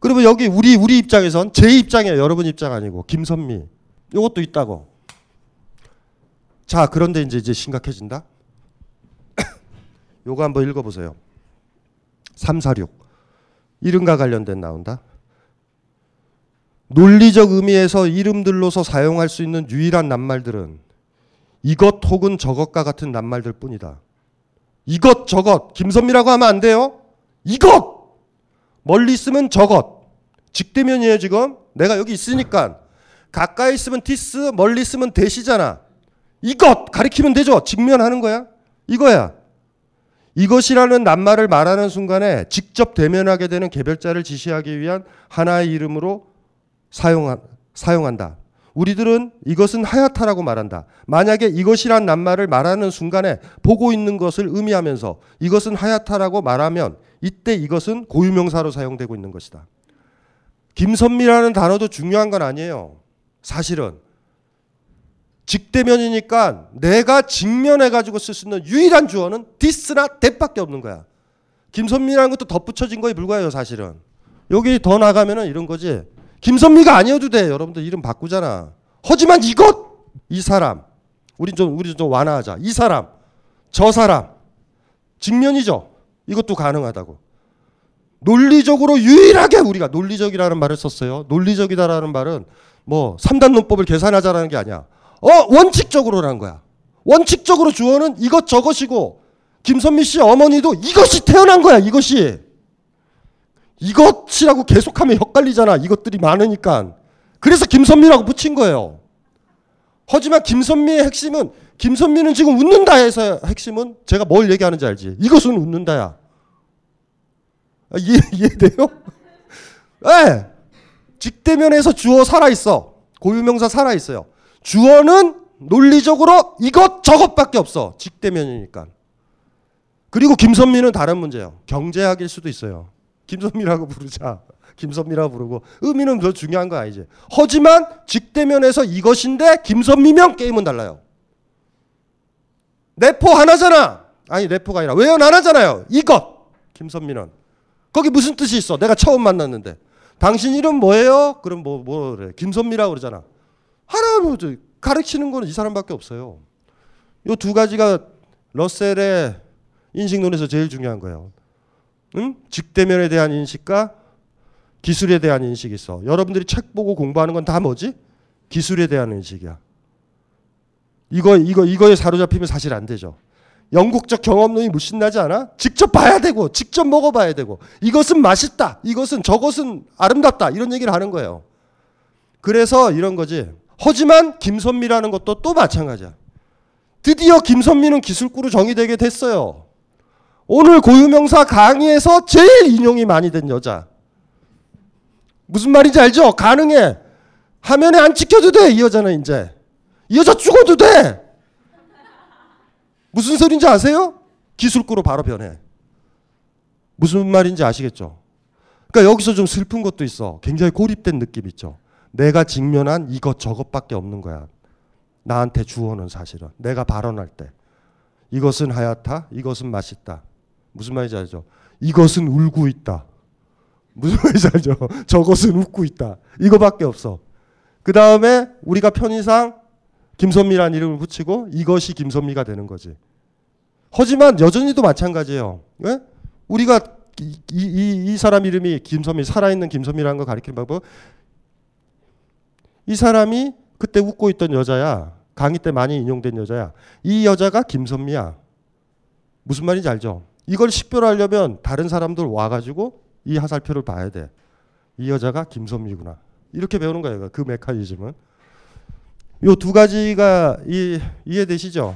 그러면 여기 우리 우리 입장에선 제 입장이에요. 여러분 입장 아니고 김선미. 이것도 있다고. 자, 그런데 이제 이제 심각해진다. 요거 한번 읽어 보세요. 346. 이름과 관련된 나온다. 논리적 의미에서 이름들로서 사용할 수 있는 유일한 낱말들은 이것 혹은 저것과 같은 낱말들 뿐이다. 이것 저것 김선미라고 하면 안 돼요. 이것 멀리 있으면 저것 직대면이에요 지금 내가 여기 있으니까 가까이 있으면 티스 멀리 있으면 대시잖아. 이것 가리키면 되죠. 직면하는 거야. 이거야. 이것이라는 낱말을 말하는 순간에 직접 대면하게 되는 개별자를 지시하기 위한 하나의 이름으로 사용한, 사용한다. 우리들은 이것은 하야타라고 말한다. 만약에 이것이란 낱말을 말하는 순간에 보고 있는 것을 의미하면서 이것은 하야타라고 말하면 이때 이것은 고유명사로 사용되고 있는 것이다. 김선미라는 단어도 중요한 건 아니에요. 사실은 직대면이니까 내가 직면해 가지고 쓸 수 있는 유일한 주어는 디스나 that밖에 없는 거야. 김선미라는 것도 덧붙여진 거에 불과해요, 사실은. 여기 더 나가면은 이런 거지. 김선미가 아니어도 돼. 여러분들 이름 바꾸잖아. 하지만 이것 이 사람 우리 좀 우리 좀 완화하자. 이 사람 저 사람 직면이죠. 이것도 가능하다고. 논리적으로 유일하게 우리가 논리적이라는 말을 썼어요. 논리적이다라는 말은 뭐 3단 논법을 계산하자라는 게 아니야. 어, 원칙적으로라는 거야. 원칙적으로 주어는 이것 저것이고 김선미 씨 어머니도 이것이 태어난 거야. 이것이. 이것이라고 계속하면 헷갈리잖아. 이것들이 많으니까. 그래서 김선미라고 붙인 거예요. 하지만 김선미의 핵심은 김선미는 지금 웃는다에서 핵심은 제가 뭘 얘기하는지 알지? 이것은 웃는다야. 아, 이해, 이해돼요? 네. 직대면에서 주어 살아 있어. 고유명사 살아 있어요. 주어는 논리적으로 이것 저것밖에 없어. 직대면이니까. 그리고 김선미는 다른 문제예요. 경제학일 수도 있어요. 김선미라고 부르자. 김선미라고 부르고 의미는 더 중요한 거 아니지. 하지만 직대면에서 이것인데 김선미면 게임은 달라요. 내포 하나잖아. 아니 내포가 아니라 외연 하나잖아요. 이것 김선미는 거기 무슨 뜻이 있어? 내가 처음 만났는데 당신 이름 뭐예요? 그럼 뭐 뭐래? 김선미라고 그러잖아. 뭐 가르치는 거는 이 사람밖에 없어요. 요두 가지가 러셀의 인식론에서 제일 중요한 거예요. 응? 직대면에 대한 인식과 기술에 대한 인식이 있어. 여러분들이 책 보고 공부하는 건 다 뭐지? 기술에 대한 인식이야. 이거 이거 이거에 사로잡히면 사실 안 되죠. 영국적 경험론이 무신나지 않아? 직접 봐야 되고 직접 먹어봐야 되고 이것은 맛있다. 이것은 저것은 아름답다. 이런 얘기를 하는 거예요. 그래서 이런 거지. 하지만 김선미라는 것도 또 마찬가지야. 드디어 김선미는 기술구로 정의되게 됐어요. 오늘 고유명사 강의에서 제일 인용이 많이 된 여자. 무슨 말인지 알죠? 가능해. 화면에 안 찍혀도 돼. 이 여자는 이제. 이 여자 죽어도 돼. 무슨 소린지 아세요? 기술구로 바로 변해. 무슨 말인지 아시겠죠? 그러니까 여기서 좀 슬픈 것도 있어. 굉장히 고립된 느낌 있죠. 내가 직면한 이것 저것밖에 없는 거야. 나한테 주어는 사실은 내가 발언할 때 이것은 하얗다, 이것은 맛있다. 무슨 말인지 알죠? 이것은 울고 있다. 무슨 말인지 알죠? 저것은 웃고 있다. 이거밖에 없어. 그 다음에 우리가 편의상 김선미라는 이름을 붙이고 이것이 김선미가 되는 거지. 하지만 여전히도 마찬가지예요. 왜? 우리가 이, 이, 이 사람 이름이 김선미, 살아있는 김선미라는 걸 가리키는 방법. 이 사람이 그때 웃고 있던 여자야. 강의 때 많이 인용된 여자야. 이 여자가 김선미야. 무슨 말인지 알죠? 이걸 식별하려면 다른 사람들 와가지고 이 하살표를 봐야 돼. 이 여자가 김선미구나. 이렇게 배우는 거예요. 그 메커니즘은. 요 두 가지가 이, 이해되시죠?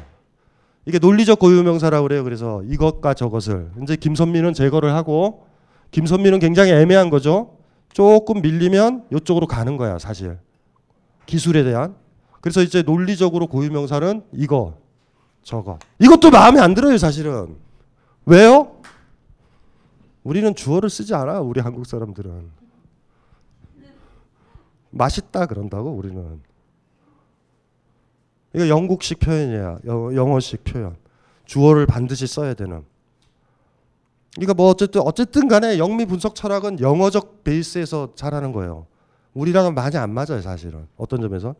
이게 논리적 고유명사라고 그래요. 그래서 이것과 저것을 이제 김선미는 제거를 하고 김선미는 굉장히 애매한 거죠. 조금 밀리면 이쪽으로 가는 거야, 사실. 기술에 대한. 그래서 이제 논리적으로 고유명사는 이거, 저거. 이것도 마음에 안 들어요, 사실은. 왜요? 우리는 주어를 쓰지 않아, 우리 한국 사람들은. 맛있다 그런다고 우리는. 이거 영국식 표현이야. 영어식 표현. 주어를 반드시 써야 되는. 그러니까 뭐 어쨌든 어쨌든 간에 영미 분석 철학은 영어적 베이스에서 잘하는 거예요. 우리랑은 많이 안 맞아요, 사실은. 어떤 점에서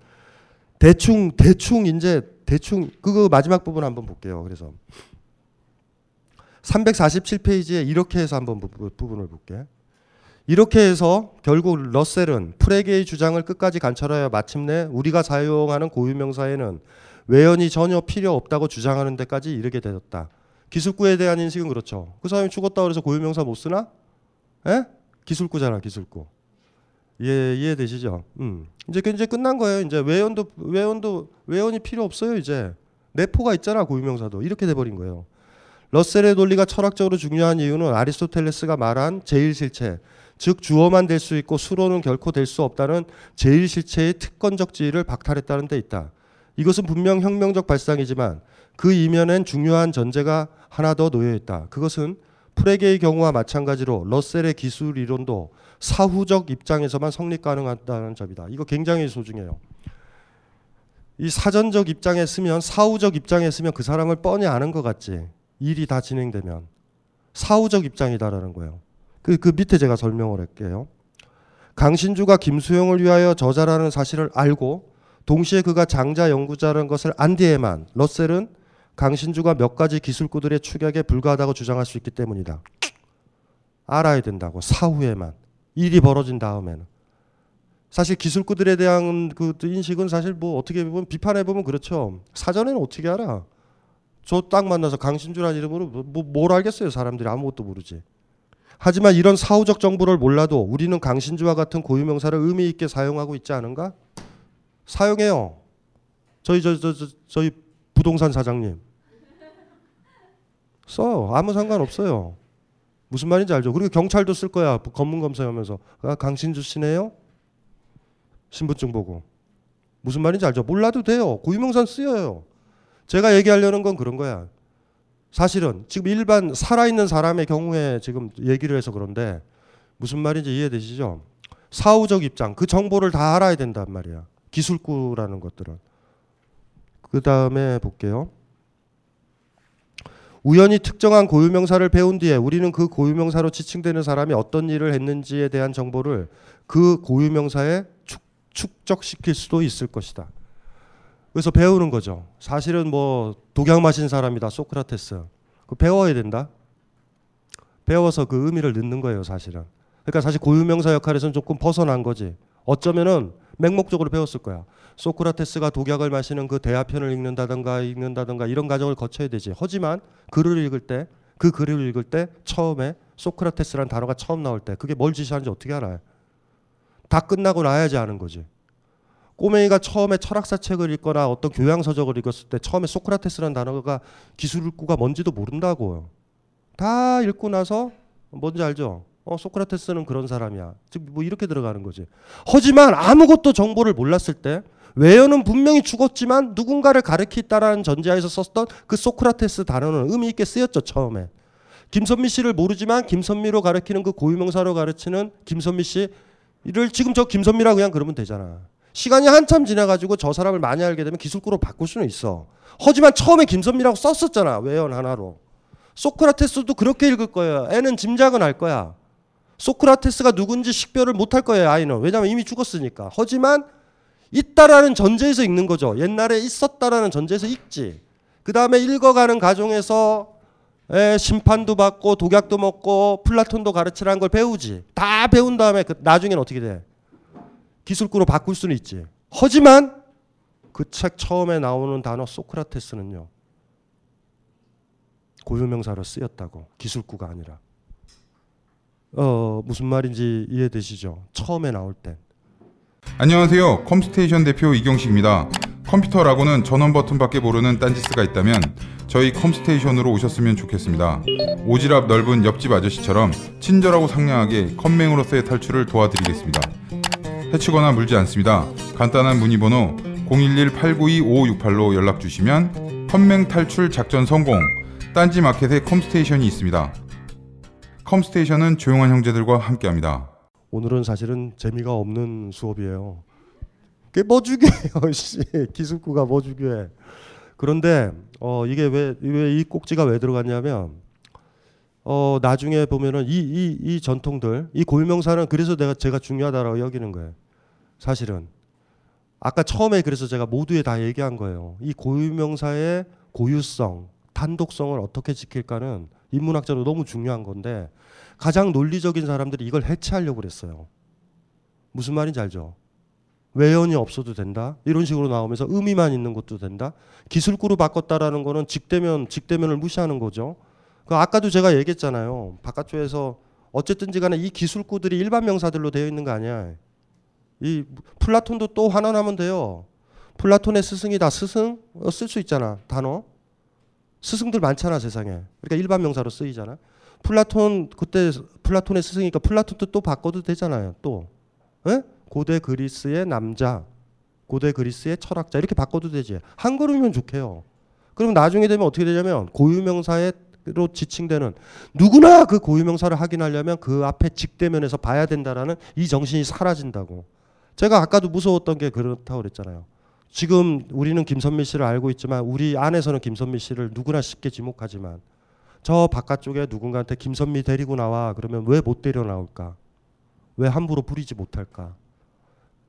대충 대충 이제 대충 그거 마지막 부분 한번 볼게요. 그래서 347페이지에 이렇게 해서 한번 부분을 볼게. 이렇게 해서 결국 러셀은 프레게의 주장을 끝까지 관철하여 마침내 우리가 사용하는 고유명사에는 외연이 전혀 필요 없다고 주장하는 데까지 이르게 되었다. 기술구에 대한 인식은 그렇죠. 그 사람이 죽었다 그래서 고유명사 못 쓰나? 에? 기술구잖아, 기술구. 예, 이해되시죠? 음. 이제 그 이제 끝난 거예요. 이제 외연도 외연도 외연이 필요 없어요. 이제 내포가 있잖아 고유명사도 이렇게 돼버린 거예요. 러셀의 논리가 철학적으로 중요한 이유는 아리스토텔레스가 말한 제일실체, 즉 주어만 될 수 있고 수로는 결코 될 수 없다는 제일실체의 특권적 지위를 박탈했다는 데 있다. 이것은 분명 혁명적 발상이지만 그 이면엔 중요한 전제가 하나 더 놓여 있다. 그것은 프레게의 경우와 마찬가지로 러셀의 기술 이론도 사후적 입장에서만 성립 가능하다는 점이다. 이거 굉장히 소중해요. 이 사전적 입장에 쓰면 사후적 입장에 쓰면 그 사람을 뻔히 아는 것 같지. 일이 다 진행되면 사후적 입장이다라는 거예요. 그, 그 밑에 제가 설명을 할게요. 강신주가 김수영을 위하여 저자라는 사실을 알고 동시에 그가 장자 연구자라는 것을 안 뒤에만 러셀은 강신주가 몇 가지 기술구들의 축약에 불과하다고 주장할 수 있기 때문이다. 알아야 된다고 사후에만 일이 벌어진 다음에는 사실 기술구들에 대한 그 인식은 사실 뭐 어떻게 보면 비판해 보면 그렇죠. 사전에는 어떻게 알아? 저 딱 만나서 강신주라는 이름으로 뭐, 뭐, 뭘 알겠어요? 사람들이 아무것도 모르지. 하지만 이런 사후적 정보를 몰라도 우리는 강신주와 같은 고유명사를 의미 있게 사용하고 있지 않은가? 사용해요. 저희 저, 저, 저 저희 부동산 사장님 써 아무 상관 없어요. 무슨 말인지 알죠? 그리고 경찰도 쓸 거야. 검문 검사하면서 아, 강신주 씨네요. 신분증 보고 무슨 말인지 알죠? 몰라도 돼요. 고유명사 쓰여요. 제가 얘기하려는 건 그런 거야. 사실은 지금 일반 살아있는 사람의 경우에 지금 얘기를 해서 그런데 무슨 말인지 이해되시죠? 사후적 입장, 그 정보를 다 알아야 된단 말이야. 기술구라는 것들은. 그 다음에 볼게요. 우연히 특정한 고유명사를 배운 뒤에 우리는 그 고유명사로 지칭되는 사람이 어떤 일을 했는지에 대한 정보를 그 고유명사에 축, 축적시킬 수도 있을 것이다. 그래서 배우는 거죠. 사실은 뭐 독약 마신 사람이다. 소크라테스. 그 배워야 된다. 배워서 그 의미를 넣는 거예요, 사실은. 그러니까 사실 고유명사 역할에서는 조금 벗어난 거지. 어쩌면은 맹목적으로 배웠을 거야. 소크라테스가 독약을 마시는 그 대화편을 읽는다든가 읽는다든가 이런 과정을 거쳐야 되지. 하지만 글을 읽을 때 그 글을 읽을 때 처음에 소크라테스라는 단어가 처음 나올 때 그게 뭘 지시하는지 어떻게 알아요? 다 끝나고 나야지 아는 거지. 꼬맹이가 처음에 철학사 책을 읽거나 어떤 교양 서적을 읽었을 때 처음에 소크라테스라는 단어가 기술구가 뭔지도 모른다고요. 다 읽고 나서 뭔지 알죠? 어, 소크라테스는 그런 사람이야. 즉, 뭐 이렇게 들어가는 거지. 하지만 아무것도 정보를 몰랐을 때, 외연은 분명히 죽었지만 누군가를 가르치다라는 전제하에서 썼던 그 소크라테스 단어는 의미 있게 쓰였죠, 처음에. 김선미 씨를 모르지만 김선미로 가르치는 그 고유명사로 가르치는 김선미 씨를 지금 저 김선미라고 그냥 그러면 되잖아. 시간이 한참 지나가지고 저 사람을 많이 알게 되면 기술구로 바꿀 수는 있어. 하지만 처음에 김선미라고 썼었잖아, 외연 하나로. 소크라테스도 그렇게 읽을 거야. 애는 짐작은 할 거야. 소크라테스가 누군지 식별을 못할 거예요, 아이는. 왜냐하면 이미 죽었으니까. 하지만 있다라는 전제에서 읽는 거죠. 옛날에 있었다라는 전제에서 읽지. 그 다음에 읽어가는 과정에서 에, 심판도 받고 독약도 먹고 플라톤도 가르치라는 걸 배우지. 다 배운 다음에 그 나중에는 어떻게 돼? 기술구로 바꿀 수는 있지. 하지만 그 책 처음에 나오는 단어 소크라테스는요. 고유명사로 쓰였다고. 기술구가 아니라. 어, 무슨 말인지 이해되시죠? 처음에 나올 때. 안녕하세요. 컴스테이션 대표 이경식입니다. 컴퓨터라고는 전원 버튼밖에 모르는 딴지스가 있다면 저희 컴스테이션으로 오셨으면 좋겠습니다. 오지랖 넓은 옆집 아저씨처럼 친절하고 상냥하게 컴맹으로서의 탈출을 도와드리겠습니다. 해치거나 물지 않습니다. 간단한 문의번호 011-892-5568로 연락 주시면 컴맹 탈출 작전 성공 딴지 마켓에 컴스테이션이 있습니다. 컴스테이션은 조용한 형제들과 함께합니다. 오늘은 사실은 재미가 없는 수업이에요. 그게 뭐 중요해요, 씨. 기술구가 뭐 중요해. 그런데 어 이게 왜 왜 이 꼭지가 왜 들어갔냐면 어 나중에 보면은 이 이 이 전통들 이 고유명사는 그래서 내가 제가 중요하다라고 여기는 거예요. 사실은 아까 처음에 그래서 제가 모두에 다 얘기한 거예요. 이 고유명사의 고유성, 단독성을 어떻게 지킬까는 인문학적으로 너무 중요한 건데 가장 논리적인 사람들이 이걸 해체하려고 그랬어요. 무슨 말인지 알죠? 외연이 없어도 된다. 이런 식으로 나오면서 의미만 있는 것도 된다. 기술구로 바꿨다라는 거는 직대면 직대면을 무시하는 거죠. 그 아까도 제가 얘기했잖아요. 바깥쪽에서 어쨌든지 간에 이 기술구들이 일반 명사들로 되어 있는 거 아니야. 이 플라톤도 또 환원하면 돼요. 플라톤의 스승이 다 스승 어, 쓸수 있잖아 단어. 스승들 많잖아 세상에. 그러니까 일반 명사로 쓰이잖아. 플라톤 그때 플라톤의 스승이니까 플라톤도 또 바꿔도 되잖아요. 또 에? 고대 그리스의 남자, 고대 그리스의 철학자 이렇게 바꿔도 되지. 한 걸음이면 좋게요. 그럼 나중에 되면 어떻게 되냐면 고유명사로 지칭되는 누구나 그 고유명사를 확인하려면 그 앞에 직대면에서 봐야 된다라는 이 정신이 사라진다고. 제가 아까도 무서웠던 게 그렇다고 그랬잖아요. 지금 우리는 김선미 씨를 알고 있지만 우리 안에서는 김선미 씨를 누구나 쉽게 지목하지만 저 바깥쪽에 누군가한테 김선미 데리고 나와 그러면 왜 못 데려 나올까? 왜 함부로 부리지 못할까?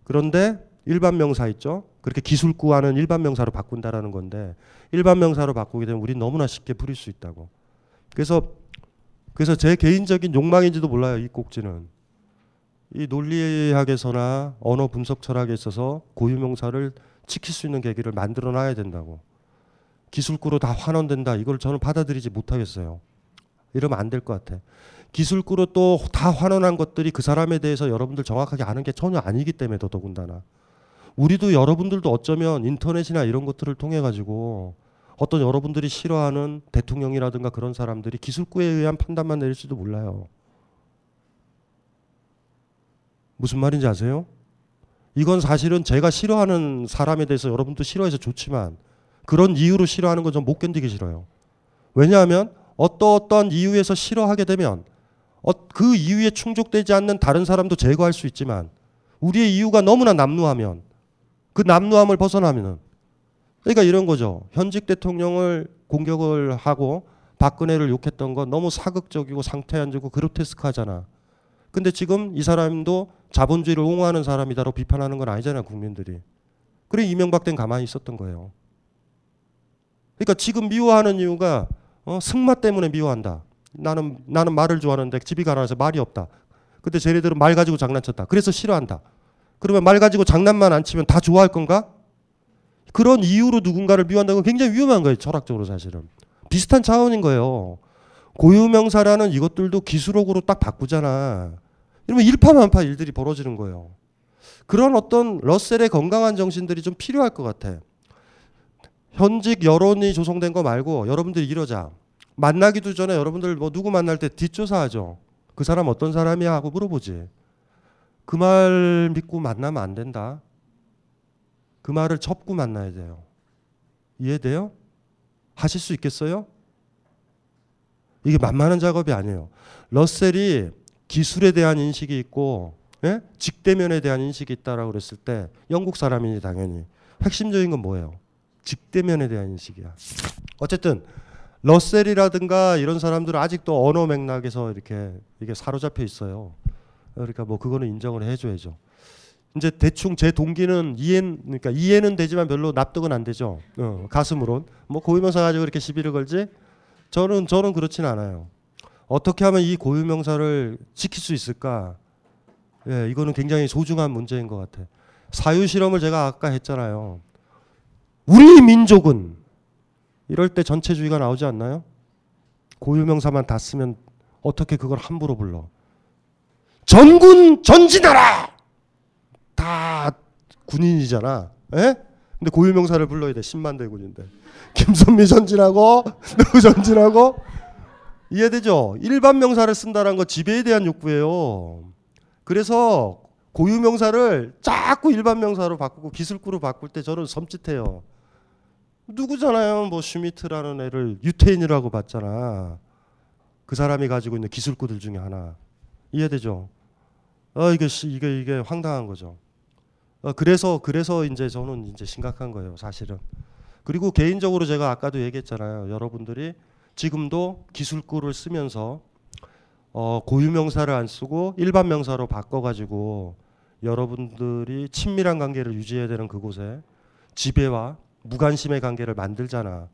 그런데 일반 명사 있죠? 그렇게 기술구하는 일반 명사로 바꾼다라는 건데 일반 명사로 바꾸게 되면 우리 너무나 쉽게 부릴 수 있다고. 그래서 그래서 제 개인적인 욕망인지도 몰라요 이 꼭지는 이 논리학에서나 언어 분석 철학에 있어서 고유명사를 지킬 수 있는 계기를 만들어 놔야 된다고. 기술구로 다 환원된다. 이걸 저는 받아들이지 못하겠어요. 이러면 안 될 것 같아. 기술구로 또 다 환원한 것들이 그 사람에 대해서 여러분들 정확하게 아는 게 전혀 아니기 때문에 더더군다나. 우리도 여러분들도 어쩌면 인터넷이나 이런 것들을 통해 가지고 어떤 여러분들이 싫어하는 대통령이라든가 그런 사람들이 기술구에 의한 판단만 내릴지도 몰라요. 무슨 말인지 아세요? 이건 사실은 제가 싫어하는 사람에 대해서 여러분도 싫어해서 좋지만 그런 이유로 싫어하는 건 좀 못 견디기 싫어요. 왜냐하면 어떠어떤 이유에서 싫어하게 되면 어, 그 이유에 충족되지 않는 다른 사람도 제거할 수 있지만 우리의 이유가 너무나 남루하면 그 남루함을 벗어나면은 그러니까 이런 거죠. 현직 대통령을 공격을 하고 박근혜를 욕했던 건 너무 사극적이고 상태 안 좋고 그로테스크하잖아. 근데 지금 이 사람도 자본주의를 옹호하는 사람이다라고 비판하는 건 아니잖아요, 국민들이. 그래 이명박 때는 가만히 있었던 거예요. 그러니까 지금 미워하는 이유가 어, 승마 때문에 미워한다. 나는 나는 말을 좋아하는데 집이 가난해서 말이 없다. 근데 쟤네들은 말 가지고 장난쳤다. 그래서 싫어한다. 그러면 말 가지고 장난만 안 치면 다 좋아할 건가? 그런 이유로 누군가를 미워한다는 건 굉장히 위험한 거예요. 철학적으로 사실은. 비슷한 차원인 거예요. 고유명사라는 이것들도 기술ok으로 딱 바꾸잖아. 이러면 일파만파 일들이 벌어지는 거예요. 그런 어떤 러셀의 건강한 정신들이 좀 필요할 것 같아. 현직 여론이 조성된 거 말고 여러분들이 이러자. 만나기도 전에 여러분들 뭐 누구 만날 때 뒷조사하죠. 그 사람 어떤 사람이야 하고 물어보지. 그 말 믿고 만나면 안 된다. 그 말을 접고 만나야 돼요. 이해돼요? 하실 수 있겠어요? 이게 만만한 작업이 아니에요. 러셀이 기술에 대한 인식이 있고 예? 직대면에 대한 인식이 있다라고 그랬을 때 영국 사람이니 당연히 핵심적인 건 뭐예요? 직대면에 대한 인식이야. 어쨌든 러셀이라든가 이런 사람들은 아직도 언어 맥락에서 이렇게 이게 사로잡혀 있어요. 그러니까 뭐 그거는 인정을 해줘야죠. 이제 대충 제 동기는 이해는 그러니까 이해는 되지만 별로 납득은 안 되죠. 어, 가슴으론 뭐 고유명사 가지고 이렇게 시비를 걸지. 저는 저는 그렇진 않아요. 어떻게 하면 이 고유명사를 지킬 수 있을까? 예, 이거는 굉장히 소중한 문제인 것 같아. 사유 실험을 제가 아까 했잖아요. 우리 민족은 이럴 때 전체주의가 나오지 않나요? 고유명사만 다 쓰면 어떻게 그걸 함부로 불러? 전군 전진하라! 다 군인이잖아. 예? 근데 고유명사를 불러야 돼. 10만 대군인데. 김선미 전진하고 누구 전진하고 이해되죠? 일반 명사를 쓴다는 거 지배에 대한 욕구예요. 그래서 고유 명사를 자꾸 일반 명사로 바꾸고 기술구로 바꿀 때 저는 섬찟해요. 누구잖아요. 뭐 슈미트라는 애를 유태인이라고 봤잖아. 그 사람이 가지고 있는 기술구들 중에 하나. 이해되죠? 어 이게 이게 이게 황당한 거죠. 어 그래서 그래서 이제 저는 이제 심각한 거예요, 사실은. 그리고 개인적으로 제가 아까도 얘기했잖아요. 여러분들이 지금도 기술구를 쓰면서 어, 고유 명사를 안 쓰고 일반 명사로 바꿔 가지고 여러분들이 친밀한 관계를 유지해야 되는 그곳에 지배와 무관심의 관계를 만들잖아.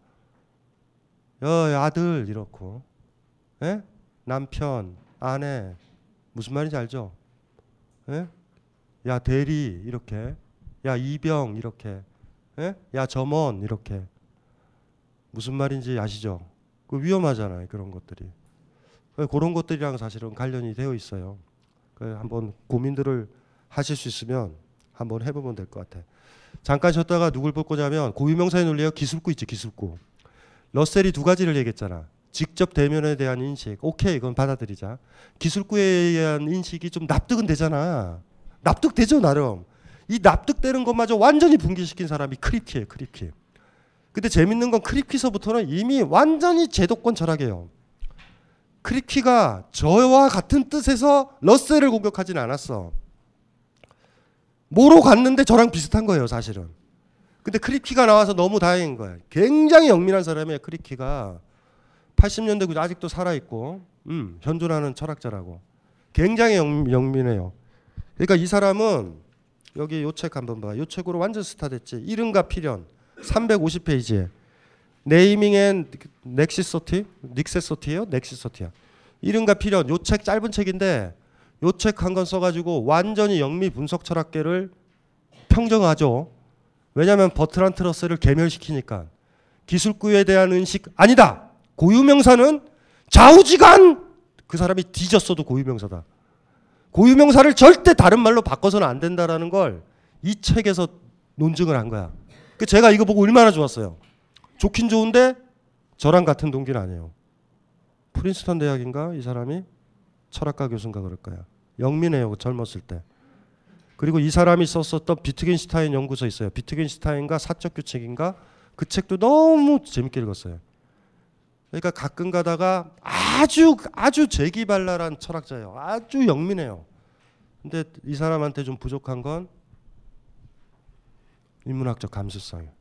야, 아들 이렇고, 에? 남편, 아내 무슨 말인지 알죠? 에? 야 대리 이렇게, 야 이병 이렇게, 에? 야 점원 이렇게 무슨 말인지 아시죠? 그 위험하잖아요 그런 것들이. 그런 것들이랑 사실은 관련이 되어 있어요. 한번 고민들을 하실 수 있으면 한번 해보면 될 것 같아. 잠깐 쉬었다가 누굴 볼 거냐면 고유명사의 논리가 기술구 있지 기술구. 러셀이 두 가지를 얘기했잖아. 직접 대면에 대한 인식. 오케이 이건 받아들이자. 기술구에 의한 인식이 좀 납득은 되잖아. 납득되죠 나름. 이 납득되는 것마저 완전히 붕괴시킨 사람이 크립키예요 크립키. 근데 재밌는 건 크립키서부터는 이미 완전히 제도권 철학이에요. 크립키가 저와 같은 뜻에서 러셀을 공격하진 않았어. 뭐로 갔는데 저랑 비슷한 거예요, 사실은. 근데 크립키가 나와서 너무 다행인 거예요. 굉장히 영민한 사람이에요, 크립키가. 80년대 아직도 살아있고, 음, 현존하는 철학자라고. 굉장히 영, 영민해요. 그러니까 이 사람은 여기 요 책 한번 봐. 요 책으로 완전 스타 됐지. 이름과 필연. 350페이지에. Naming and Necessity? Necessity예요? Necessity야. 이름과 필연. 요 책 짧은 책인데 요 책 한 권 써가지고 완전히 영미 분석 철학계를 평정하죠. 왜냐하면 버트란트 러셀을 개멸시키니까 기술구에 대한 인식 아니다. 고유명사는 좌우지간 그 사람이 뒤졌어도 고유명사다. 고유명사를 절대 다른 말로 바꿔서는 안 된다라는 걸 이 책에서 논증을 한 거야. 그 제가 이거 보고 얼마나 좋았어요. 좋긴 좋은데 저랑 같은 동기는 아니에요. 프린스턴 대학인가 이 사람이 철학과 교수인가 그럴 거야. 영민해요 젊었을 때. 그리고 이 사람이 썼었던 비트겐슈타인 연구소 있어요. 비트겐슈타인과 사적 규칙인가 그 책도 너무 재밌게 읽었어요. 그러니까 가끔 가다가 아주 아주 재기발랄한 철학자예요. 아주 영민해요. 근데 이 사람한테 좀 부족한 건 인문학적 감수성이에요.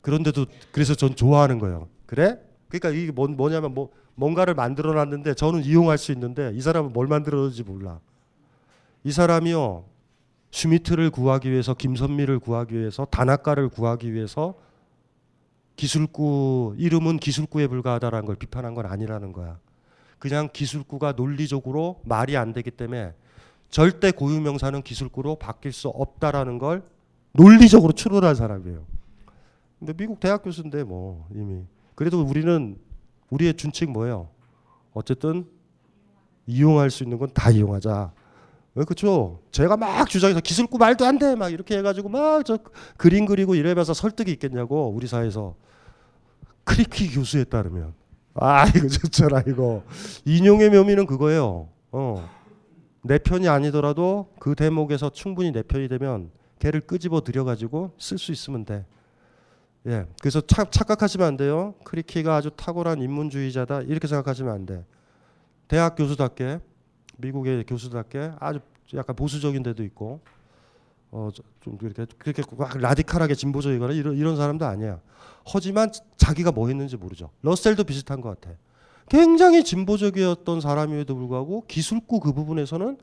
그런데도 그래서 전 좋아하는 거예요. 그래? 그러니까 이게 뭐, 뭐냐면 뭐 뭔가를 만들어 놨는데 저는 이용할 수 있는데 이 사람은 뭘 만들었는지 몰라. 이 사람이요. 슈미트를 구하기 위해서 김선미를 구하기 위해서 단학가를 구하기 위해서 기술구 이름은 기술구에 불과하다라는 걸 비판한 건 아니라는 거야. 그냥 기술구가 논리적으로 말이 안 되기 때문에 절대 고유명사는 기술구로 바뀔 수 없다라는 걸 논리적으로 추론한 사람이에요. 근데 미국 대학 교수인데 뭐 이미 그래도 우리는 우리의 준칙 뭐예요? 어쨌든 이용할 수 있는 건 다 이용하자. 그렇죠. 제가 막 주장해서 기술구 말도 안 돼. 막 이렇게 해가지고 막 저 그림 그리고 이래봐서 설득이 있겠냐고 우리 사회에서 크리키 교수에 따르면 아 이거 좋잖아 이거 인용의 묘미는 그거예요. 어. 내 편이 아니더라도 그 대목에서 충분히 내 편이 되면 걔를 끄집어 들여가지고 쓸 수 있으면 돼. 예, 그래서 착, 착각하시면 안 돼요. 크리키가 아주 탁월한 인문주의자다 이렇게 생각하시면 안 돼. 대학 교수답게 미국의 교수답게 아주 약간 보수적인 데도 있고 어좀 이렇게 그렇게 라디칼하게 진보적이거나 이런 이런 사람도 아니야. 하지만 자기가 뭐 했는지 모르죠. 러셀도 비슷한 것 같아. 굉장히 진보적이었던 사람임에도 불구하고 기술구 그 부분에서는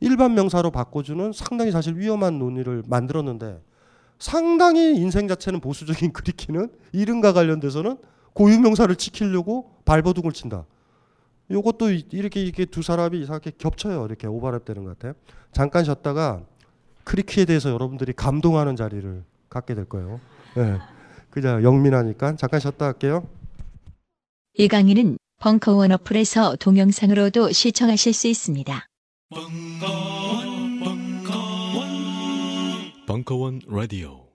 일반 명사로 바꿔주는 상당히 사실 위험한 논의를 만들었는데 상당히 인생 자체는 보수적인 크리키는 이름과 관련돼서는 고유명사를 지키려고 발버둥을 친다. 요것도 이렇게 이렇게 두 사람이 이상하게 겹쳐요. 이렇게 오버랩 되는 것 같아요. 잠깐 쉬었다가 크리키에 대해서 여러분들이 감동하는 자리를 갖게 될 거예요. 네. 그냥 영민하니까 잠깐 쉬었다 할게요. 이 강의는 벙커원 어플에서 동영상으로도 시청하실 수 있습니다. 벙커 원 라디오